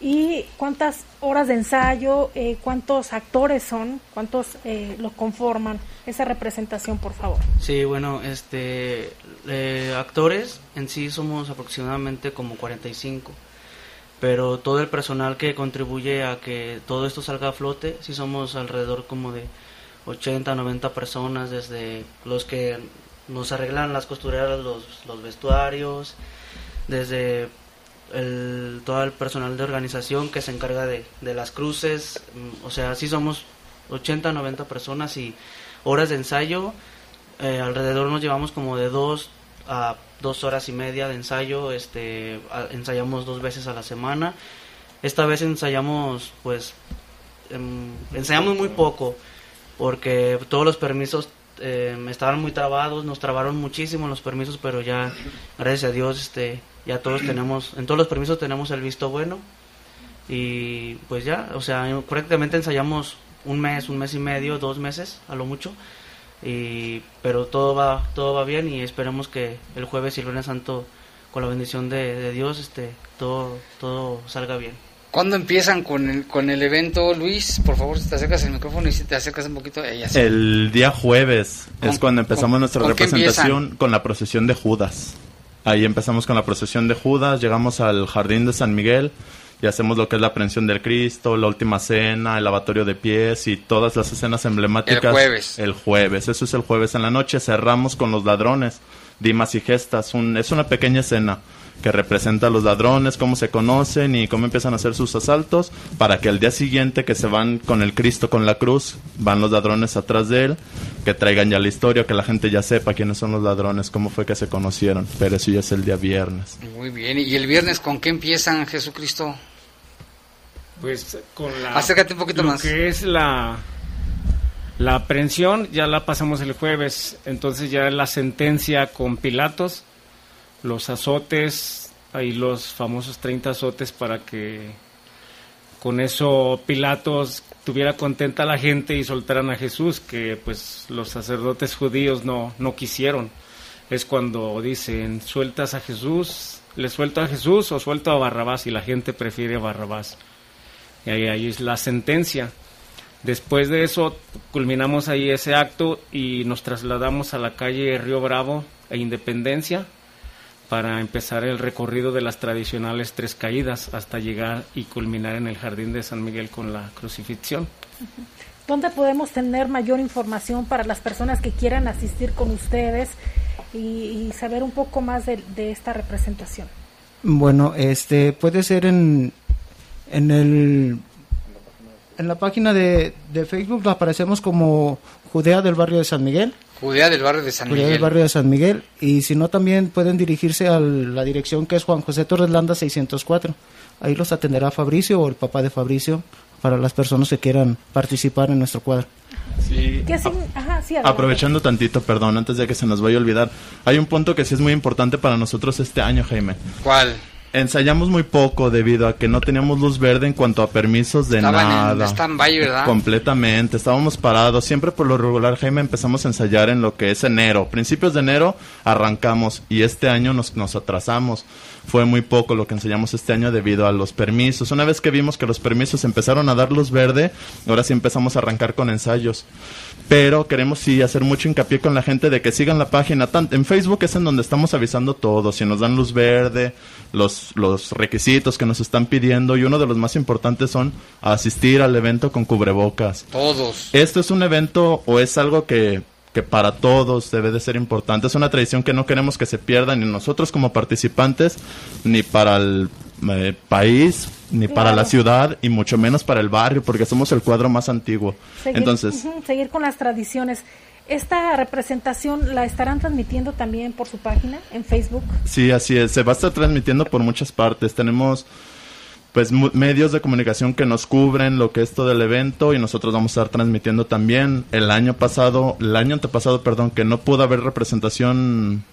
¿Y cuántas horas de ensayo, eh, cuántos actores son, cuántos eh, lo conforman? Esa representación, por favor. Sí, bueno, este, eh, actores en sí somos aproximadamente como 45, pero todo el personal que contribuye a que todo esto salga a flote, sí somos alrededor como de 80, 90 personas, desde los que nos arreglan las costureras, los, vestuarios, desde el, todo el personal de organización que se encarga de, de las cruces, mm, o sea, sí somos 80, 90 personas y horas de ensayo, eh, alrededor nos llevamos como de dos a dos horas y media de ensayo, este, ensayamos dos veces a la semana, esta vez ensayamos pues, em, ensayamos muy poco, porque todos los permisos eh, estaban muy trabados, nos trabaron muchísimo los permisos, pero ya, gracias a Dios, este, ya todos tenemos, en todos los permisos tenemos el visto bueno y pues ya, o sea, prácticamente ensayamos un mes, un mes y medio, dos meses a lo mucho, y, pero todo va, todo va bien y esperemos que el jueves y el lunes santo con la bendición de, Dios este, todo, todo salga bien. ¿Cuándo empiezan con el, con el evento, Luis? Por favor, si te acercas el micrófono y si te acercas un poquito. El día jueves es cuando empezamos nuestra representación con la procesión de Judas. Ahí empezamos con la procesión de Judas, llegamos al jardín de San Miguel y hacemos lo que es la aprehensión del Cristo, la última cena, el lavatorio de pies y todas las escenas emblemáticas. El jueves. El jueves, eso es el jueves en la noche. Cerramos con los ladrones, Dimas y Gestas. Un, es una pequeña escena que representa a los ladrones, cómo se conocen y cómo empiezan a hacer sus asaltos, para que al día siguiente que se van con el Cristo con la cruz, van los ladrones atrás de él, que traigan ya la historia, que la gente ya sepa quiénes son los ladrones, cómo fue que se conocieron, pero eso ya es el día viernes. Muy bien, ¿y el viernes con qué empiezan Jesucristo? Pues con la... Acércate un poquito más. que es la... La aprehensión ya la pasamos el jueves, entonces ya la sentencia con Pilatos los azotes, ahí los famosos 30 azotes para que con eso Pilatos tuviera contenta a la gente y soltaran a Jesús, que pues los sacerdotes judíos no, no quisieron. Es cuando dicen, sueltas a Jesús, le suelto a Jesús o suelto a Barrabás y la gente prefiere a Barrabás. Y ahí, ahí es la sentencia. Después de eso culminamos ahí ese acto y nos trasladamos a la calle Río Bravo e Independencia para empezar el recorrido de las tradicionales tres caídas hasta llegar y culminar en el Jardín de San Miguel con la crucifixión. ¿Dónde podemos tener mayor información para las personas que quieran asistir con ustedes y, saber un poco más de, esta representación? Bueno, este puede ser en, en el en la página de, de Facebook aparecemos como Judea del barrio de San Miguel Judea del barrio de San Judea Miguel. del barrio de San Miguel. Y si no, también pueden dirigirse a la dirección que es Juan José Torres Landa 604. Ahí los atenderá Fabricio o el papá de Fabricio para las personas que quieran participar en nuestro cuadro. Sí. Aprovechando tantito, perdón, antes de que se nos vaya a olvidar, hay un punto que sí es muy importante para nosotros este año, Jaime. ¿Cuál? Ensayamos muy poco debido a que no teníamos luz verde en cuanto a permisos de nada. En ¿verdad? Completamente, estábamos parados. Siempre por lo regular, Jaime, empezamos a ensayar en lo que es enero. Principios de enero arrancamos y este año nos, nos atrasamos. Fue muy poco lo que ensayamos este año debido a los permisos. Una vez que vimos que los permisos empezaron a dar luz verde, ahora sí empezamos a arrancar con ensayos pero queremos sí hacer mucho hincapié con la gente de que sigan la página. En Facebook es en donde estamos avisando todo, si nos dan luz verde, los, los requisitos que nos están pidiendo y uno de los más importantes son asistir al evento con cubrebocas. Todos. Esto es un evento o es algo que que para todos debe de ser importante. Es una tradición que no queremos que se pierda ni nosotros como participantes, ni para el eh, país, ni para la ciudad y mucho menos para el barrio, porque somos el cuadro más antiguo. Seguir, Entonces, seguir con las tradiciones. ¿Esta representación la estarán transmitiendo también por su página en Facebook? Sí, así es. Se va a estar transmitiendo por muchas partes. Tenemos pues medios de comunicación que nos cubren lo que es todo el evento y nosotros vamos a estar transmitiendo también el año pasado, el año antepasado, perdón, que no pudo haber representación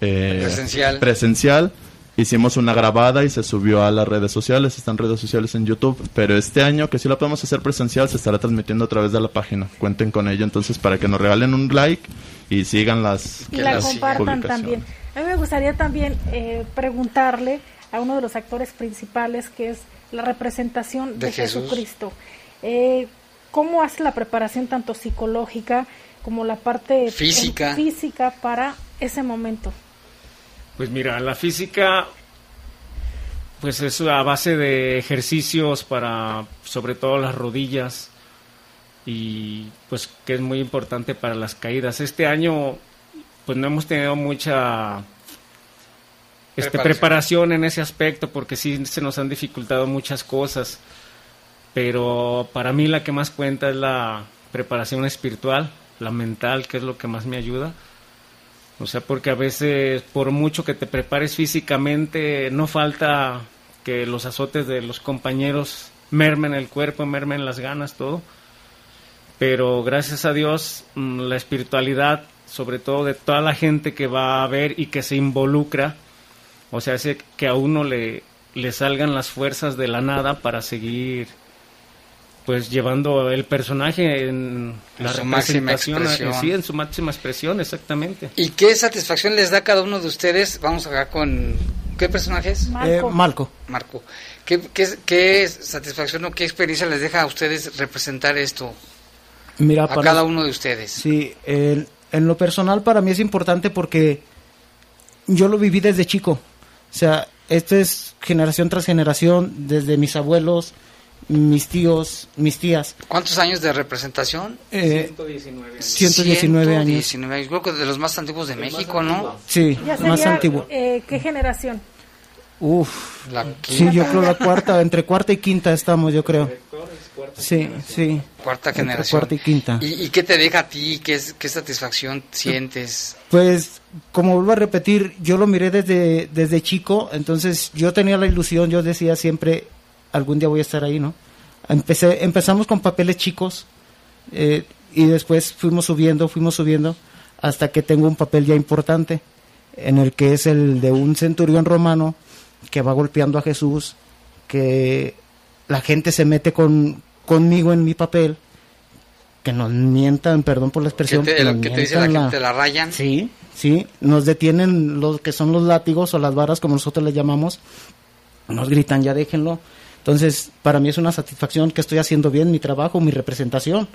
eh, presencial. presencial hicimos una grabada y se subió a las redes sociales, están redes sociales en YouTube, pero este año que sí la podemos hacer presencial se estará transmitiendo a través de la página. Cuenten con ello entonces para que nos regalen un like y sigan las y la compartan también. A mí me gustaría también eh, preguntarle a uno de los actores principales que es la representación de. Jesucristo. Eh, ¿Cómo hace la preparación tanto psicológica como la parte Física. física para ese momento? Pues mira, la física, pues es a base de ejercicios para, sobre todo las rodillas, y pues que es muy importante para las caídas. Este año, pues no hemos tenido mucha este, Preparación. en ese aspecto, porque sí se nos han dificultado muchas cosas, pero para mí la que más cuenta es la preparación espiritual, la mental, que es lo que más me ayuda. O sea, porque a veces, por mucho que te prepares físicamente, no falta que los azotes de los compañeros mermen el cuerpo, mermen las ganas, todo. Pero gracias a Dios, mm, la espiritualidad, sobre todo de toda la gente que va a ver y que se involucra, o sea, hace que a uno le, le salgan las fuerzas de la nada para seguir pues llevando el personaje en En la su máxima eh, expresión. sí, en su máxima expresión, exactamente. ¿Y qué satisfacción les da a cada uno de ustedes? Vamos acá con... ¿Qué personajes? Eh, Malco. Marco. ¿Qué, qué, qué satisfacción o qué experiencia les deja a ustedes representar esto? Mira, a para- cada uno de ustedes. Sí, en, en lo personal para mí es importante porque yo lo viví desde chico. O sea, esto es generación tras generación, desde mis abuelos, mis tíos, mis tías. ¿Cuántos años de representación? Eh, 119 119 años. 119 años. Creo que de los más antiguos de México, ¿no? Sí, Ya más sería, antiguo. eh, ¿Qué generación? Uf. La Sí, yo creo la cuarta, entre cuarta y quinta estamos, yo creo. Sí, sí. Cuarta generación. cuarta y quinta. ¿Y, y qué te deja a ti? ¿Qué, es- qué satisfacción sientes? Pues, como vuelvo a repetir, yo lo miré desde, desde chico, entonces yo tenía la ilusión, yo decía siempre, algún día voy a estar ahí, ¿no? Empecé, empezamos con papeles chicos eh, y después fuimos subiendo, fuimos subiendo, hasta que tengo un papel ya importante, en el que es el de un centurión romano que va golpeando a Jesús, que la gente se mete con, conmigo en mi papel, que nos mientan, perdón por la ¿Qué expresión, te, nos lo que te dice la mientan gente? ¿La rayan? Sí, sí, nos detienen los que son los látigos o las varas, como nosotros les llamamos, nos gritan, ya déjenlo. Entonces, para mí es una satisfacción que estoy haciendo bien mi trabajo, mi representación,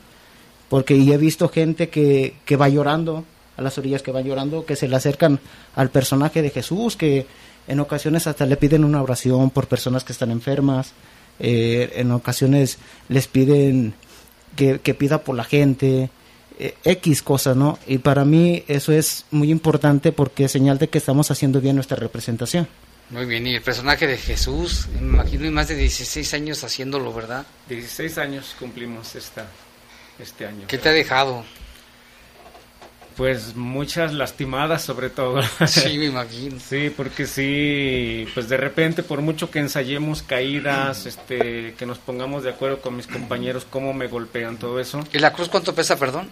porque y he visto gente que, que va llorando, a las orillas que van llorando, que se le acercan al personaje de Jesús, que en ocasiones hasta le piden una oración por personas que están enfermas, eh, en ocasiones les piden que, que pida por la gente, eh, X cosas, ¿no? Y para mí eso es muy importante porque es señal de que estamos haciendo bien nuestra representación. Muy bien, y el personaje de Jesús, me imagino, y más de 16 años haciéndolo, ¿verdad? 16 años cumplimos esta, este año. ¿Qué te ha dejado? Pues muchas lastimadas sobre todo. *laughs* Sí, me imagino. Sí, porque sí, pues de repente por mucho que ensayemos caídas, este, que nos pongamos de acuerdo con mis compañeros cómo me golpean todo eso. ¿Y la cruz cuánto pesa, perdón?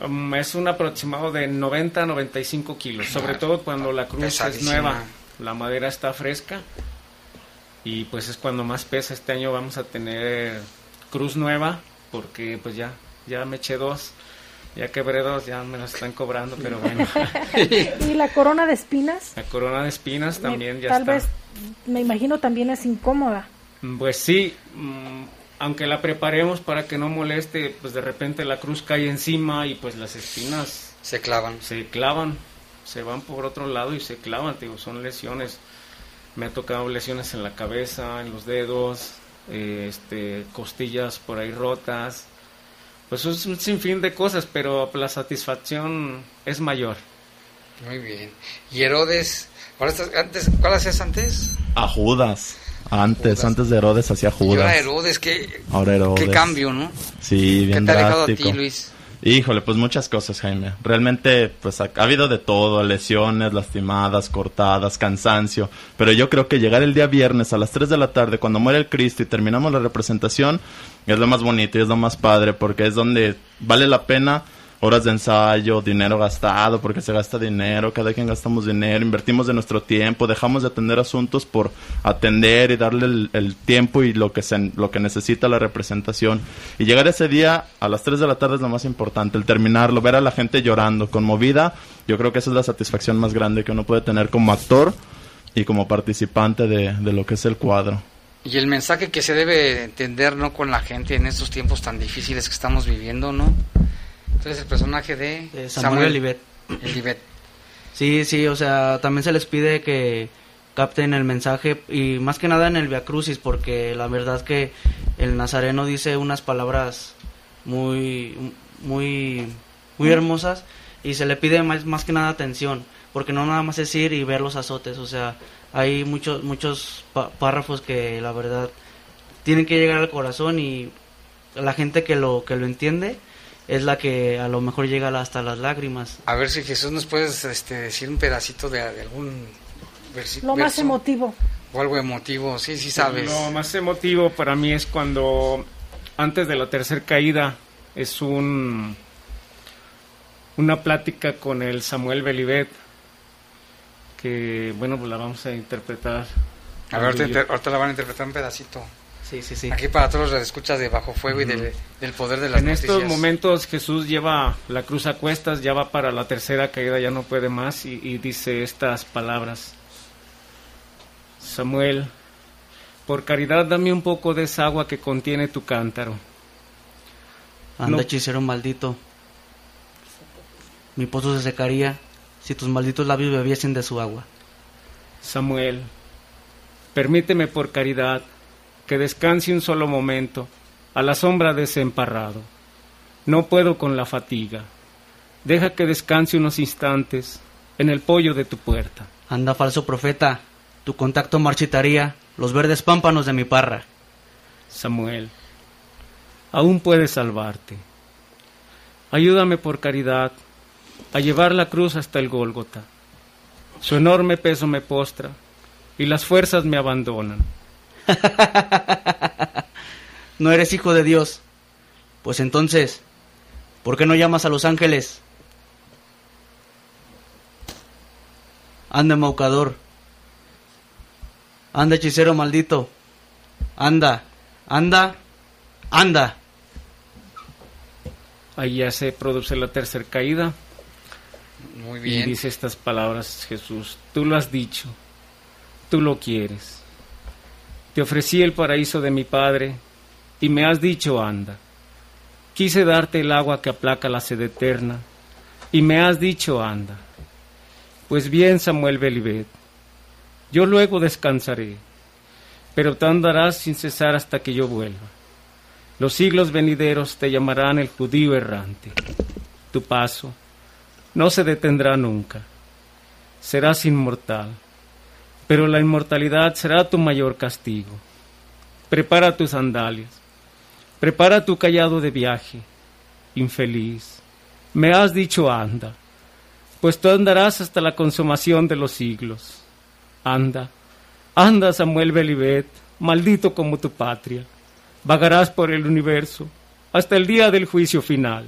Um, es un aproximado de 90 a 95 kilos, sobre todo cuando la cruz es nueva, la madera está fresca y pues es cuando más pesa. Este año vamos a tener cruz nueva porque pues ya, ya me eché dos, ya quebré dos, ya me las están cobrando, pero bueno. *laughs* ¿Y la corona de espinas? La corona de espinas Me- también ya Tal está. vez, me imagino, también es incómoda. Pues sí, mm, aunque la preparemos para que no moleste, pues de repente la cruz cae encima y pues las espinas se clavan. Se clavan, se van por otro lado y se clavan, digo, son lesiones. Me ha tocado lesiones en la cabeza, en los dedos, eh, este, costillas por ahí rotas. Pues es un sinfín de cosas, pero la satisfacción es mayor. Muy bien. ¿Y Herodes? Estás, antes, ¿Cuál hacías antes? A Judas. Antes, antes de Herodes hacía Y ahora Judas. Herodes, qué, Ahora Herodes. qué cambio, ¿no? Sí, bien ¿Qué te ha dejado a ti. Luis? Híjole, pues muchas cosas, Jaime. Realmente, pues ha, ha habido de todo, lesiones, lastimadas, cortadas, cansancio. Pero yo creo que llegar el día viernes a las 3 de la tarde, cuando muere el Cristo y terminamos la representación, es lo más bonito y es lo más padre, porque es donde vale la pena horas de ensayo, dinero gastado, porque se gasta dinero, cada quien gastamos dinero, invertimos de nuestro tiempo, dejamos de atender asuntos por atender y darle el, tiempo y lo que, se, lo que necesita la representación. Y llegar ese día a las 3 de la tarde es lo más importante, el terminarlo, ver a la gente llorando, conmovida, yo creo que esa es la satisfacción más grande que uno puede tener como actor y como participante de, de lo que es el cuadro. Y el mensaje que se debe entender, ¿no? Con la gente en estos tiempos tan difíciles que estamos viviendo, ¿no? Entonces el personaje de, Samuel, Samuel Sí, sí, o sea, también se les pide que capten el mensaje y más que nada en el Via Crucis, porque la verdad que el nazareno dice unas palabras muy, muy, muy hermosas y se le pide más, más que nada atención, porque no nada más es ir y ver los azotes, o sea, hay muchos, muchos párrafos que la verdad tienen que llegar al corazón y la gente que lo, que lo entiende es la que a lo mejor llega hasta las lágrimas. A ver si Jesús nos puedes este, decir un pedacito de, algún versículo. Lo más emotivo. O algo emotivo, sí, sí sabes. Lo más emotivo para mí es cuando antes de la tercera caída es un una plática con el Samuel Belivet que bueno pues la vamos a interpretar a ver ahorita, la van a interpretar un pedacito sí sí sí. Aquí para todos los escuchas de bajo fuego y del, poder de las en estos momentos Jesús lleva la cruz a cuestas ya va para la tercera caída ya no puede más y dice estas palabras. Samuel por caridad dame un poco de esa agua que contiene tu cántaro Anda, hechicero maldito. Mi pozo se secaría si tus malditos labios bebiesen de su agua. Samuel, permíteme por caridad que descanse un solo momento a la sombra de ese emparrado. No puedo con la fatiga. Deja que descanse unos instantes en el pollo de tu puerta. Anda, falso profeta, tu contacto marchitaría los verdes pámpanos de mi parra. Samuel, aún puedes salvarte. Ayúdame por caridad a llevar la cruz hasta el Gólgota. Su enorme peso me postra y las fuerzas me abandonan. *laughs* no eres hijo de Dios. Pues entonces, ¿por qué no llamas a los ángeles? Anda, maucador. Anda, hechicero maldito. Anda, anda, anda. Ahí ya se produce la tercera caída. Muy bien. Y dice estas palabras Jesús, tú lo has dicho, tú lo quieres. Te ofrecí el paraíso de mi Padre y me has dicho anda. Quise darte el agua que aplaca la sed eterna y me has dicho anda. Pues bien, Samuel Belivet, yo luego descansaré, pero tú andarás sin cesar hasta que yo vuelva. Los siglos venideros te llamarán el judío errante. Tu paso no se detendrá nunca. Serás inmortal, pero la inmortalidad será tu mayor castigo. Prepara tus sandalias, prepara tu callado de viaje. Infeliz, me has dicho anda, pues tú andarás hasta la consumación de los siglos. Anda, anda Samuel Belivet, maldito como tu patria vagarás por el universo hasta el día del juicio final.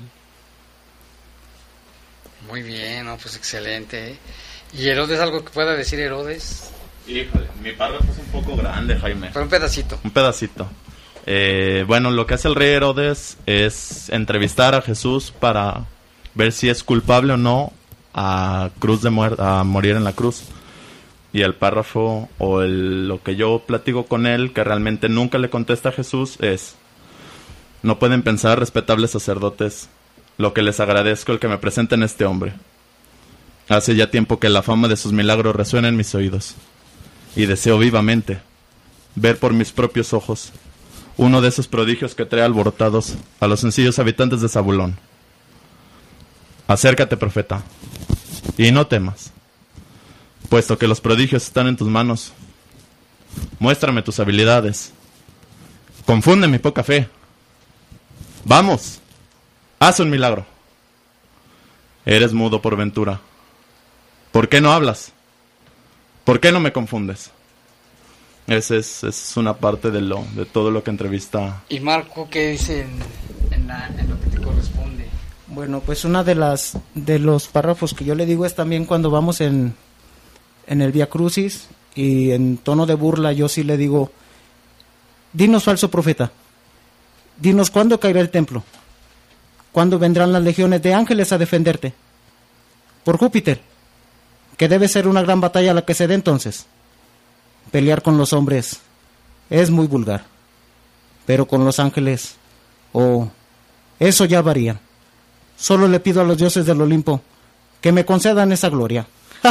Muy bien, pues excelente. ¿eh? ¿Y Herodes algo que pueda decir Herodes? Híjole, mi párrafo es un poco grande, Jaime. Pero un pedacito. Un pedacito. Eh, bueno, lo que hace el rey Herodes es entrevistar a Jesús para ver si es culpable o no a cruz de a morir en la cruz y el párrafo o lo que yo platico con él, que realmente nunca le contesta a Jesús, es, no pueden pensar, respetables sacerdotes, lo que les agradezco el que me presenten este hombre. Hace ya tiempo que la fama de sus milagros resuena en mis oídos, y deseo vivamente ver por mis propios ojos uno de esos prodigios que trae alborotados a los sencillos habitantes de Zabulón. Acércate, profeta, y no temas puesto que los prodigios están en tus manos. Muéstrame tus habilidades. Confunde mi poca fe. Vamos, haz un milagro. Eres mudo por ventura. ¿Por qué no hablas? ¿Por qué no me confundes? Esa es, una parte de, lo, de todo lo que entrevista. ¿Y Marco qué dice en, en lo que te corresponde? Bueno, pues una de las de los párrafos que yo le digo es también cuando vamos en en el Via Crucis y en tono de burla yo sí le digo, dinos falso profeta, dinos cuándo caerá el templo, cuándo vendrán las legiones de ángeles a defenderte. Por Júpiter, que debe ser una gran batalla la que se dé entonces. Pelear con los hombres es muy vulgar. Pero con los ángeles, oh, eso ya varía. Solo le pido a los dioses del Olimpo que me concedan esa gloria. *laughs*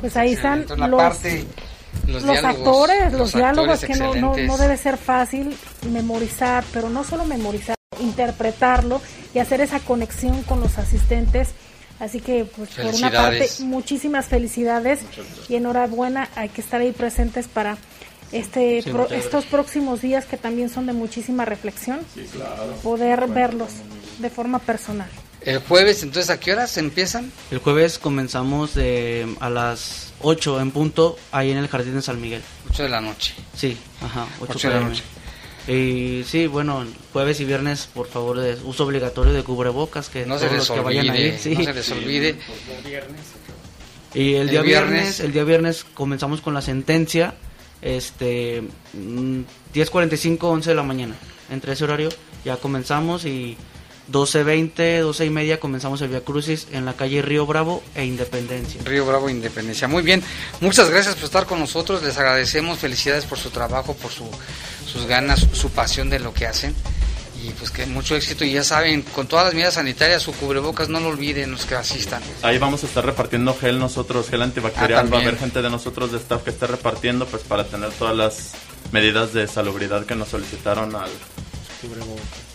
Pues ahí están los, los, actores, los, diálogos que no, no, no, debe ser fácil memorizar, pero no solo memorizar, interpretarlo y hacer esa conexión con los asistentes. Así que, pues, por una parte, muchísimas felicidades y enhorabuena. Hay que estar ahí presentes para este estos próximos días que también son de muchísima reflexión. Poder verlos de forma personal. El jueves, entonces, ¿a qué horas empiezan? El jueves comenzamos de, a las 8 en punto, ahí en el Jardín de San Miguel. 8 de la noche. Sí, ajá, 8, de la noche. Y sí, bueno, jueves y viernes, por favor, de uso obligatorio de cubrebocas, que no se les olvide, vayan No se les olvide. Y el, día viernes, el día viernes comenzamos con la sentencia, este, 10.45, mm, 11 de la mañana. Entre ese horario ya comenzamos y 12.20, 12 y media comenzamos el Via Crucis en la calle Río Bravo e Independencia. Río Bravo e Independencia. Muy bien, muchas gracias por estar con nosotros, les agradecemos, felicidades por su trabajo, por su, sus ganas, su pasión de lo que hacen y pues que mucho éxito y ya saben, con todas las medidas sanitarias, su cubrebocas no lo olviden los que asistan. Ahí vamos a estar repartiendo gel nosotros, gel antibacterial, ah, va a haber gente de nosotros de staff que esté repartiendo pues para tener todas las medidas de salubridad que nos solicitaron al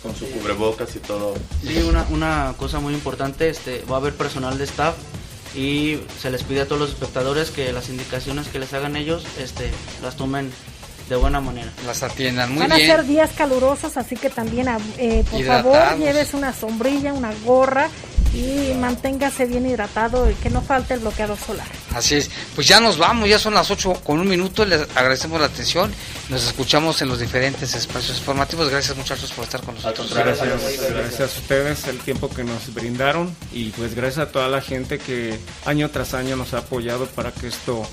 con su cubrebocas y todo. Sí, una, una cosa muy importante, este, va a haber personal de staff y se les pide a todos los espectadores que las indicaciones que les hagan ellos este, las tomen de buena manera. Las atiendan muy bien. Van a ser días calurosos, así que también, eh, por favor, lleves una sombrilla, una gorra y manténgase bien hidratado y que no falte el bloqueador solar. Así es. Pues ya nos vamos, ya son las 8 con un minuto. Les agradecemos la atención. Nos escuchamos en los diferentes espacios informativos. Gracias, muchachos, por estar con nosotros. Gracias, gracias a ustedes el tiempo que nos brindaron y pues gracias a toda la gente que año tras año nos ha apoyado para que esto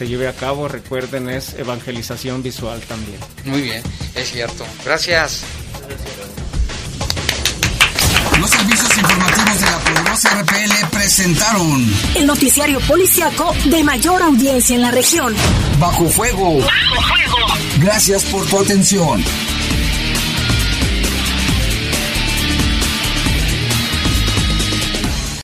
se lleve a cabo. Recuerden, es evangelización visual también. Muy bien, es cierto. Gracias. Los servicios informativos de la poderosa RPL presentaron el noticiario policiaco de mayor audiencia en la región. Bajo fuego. Bajo fuego. Gracias por tu atención.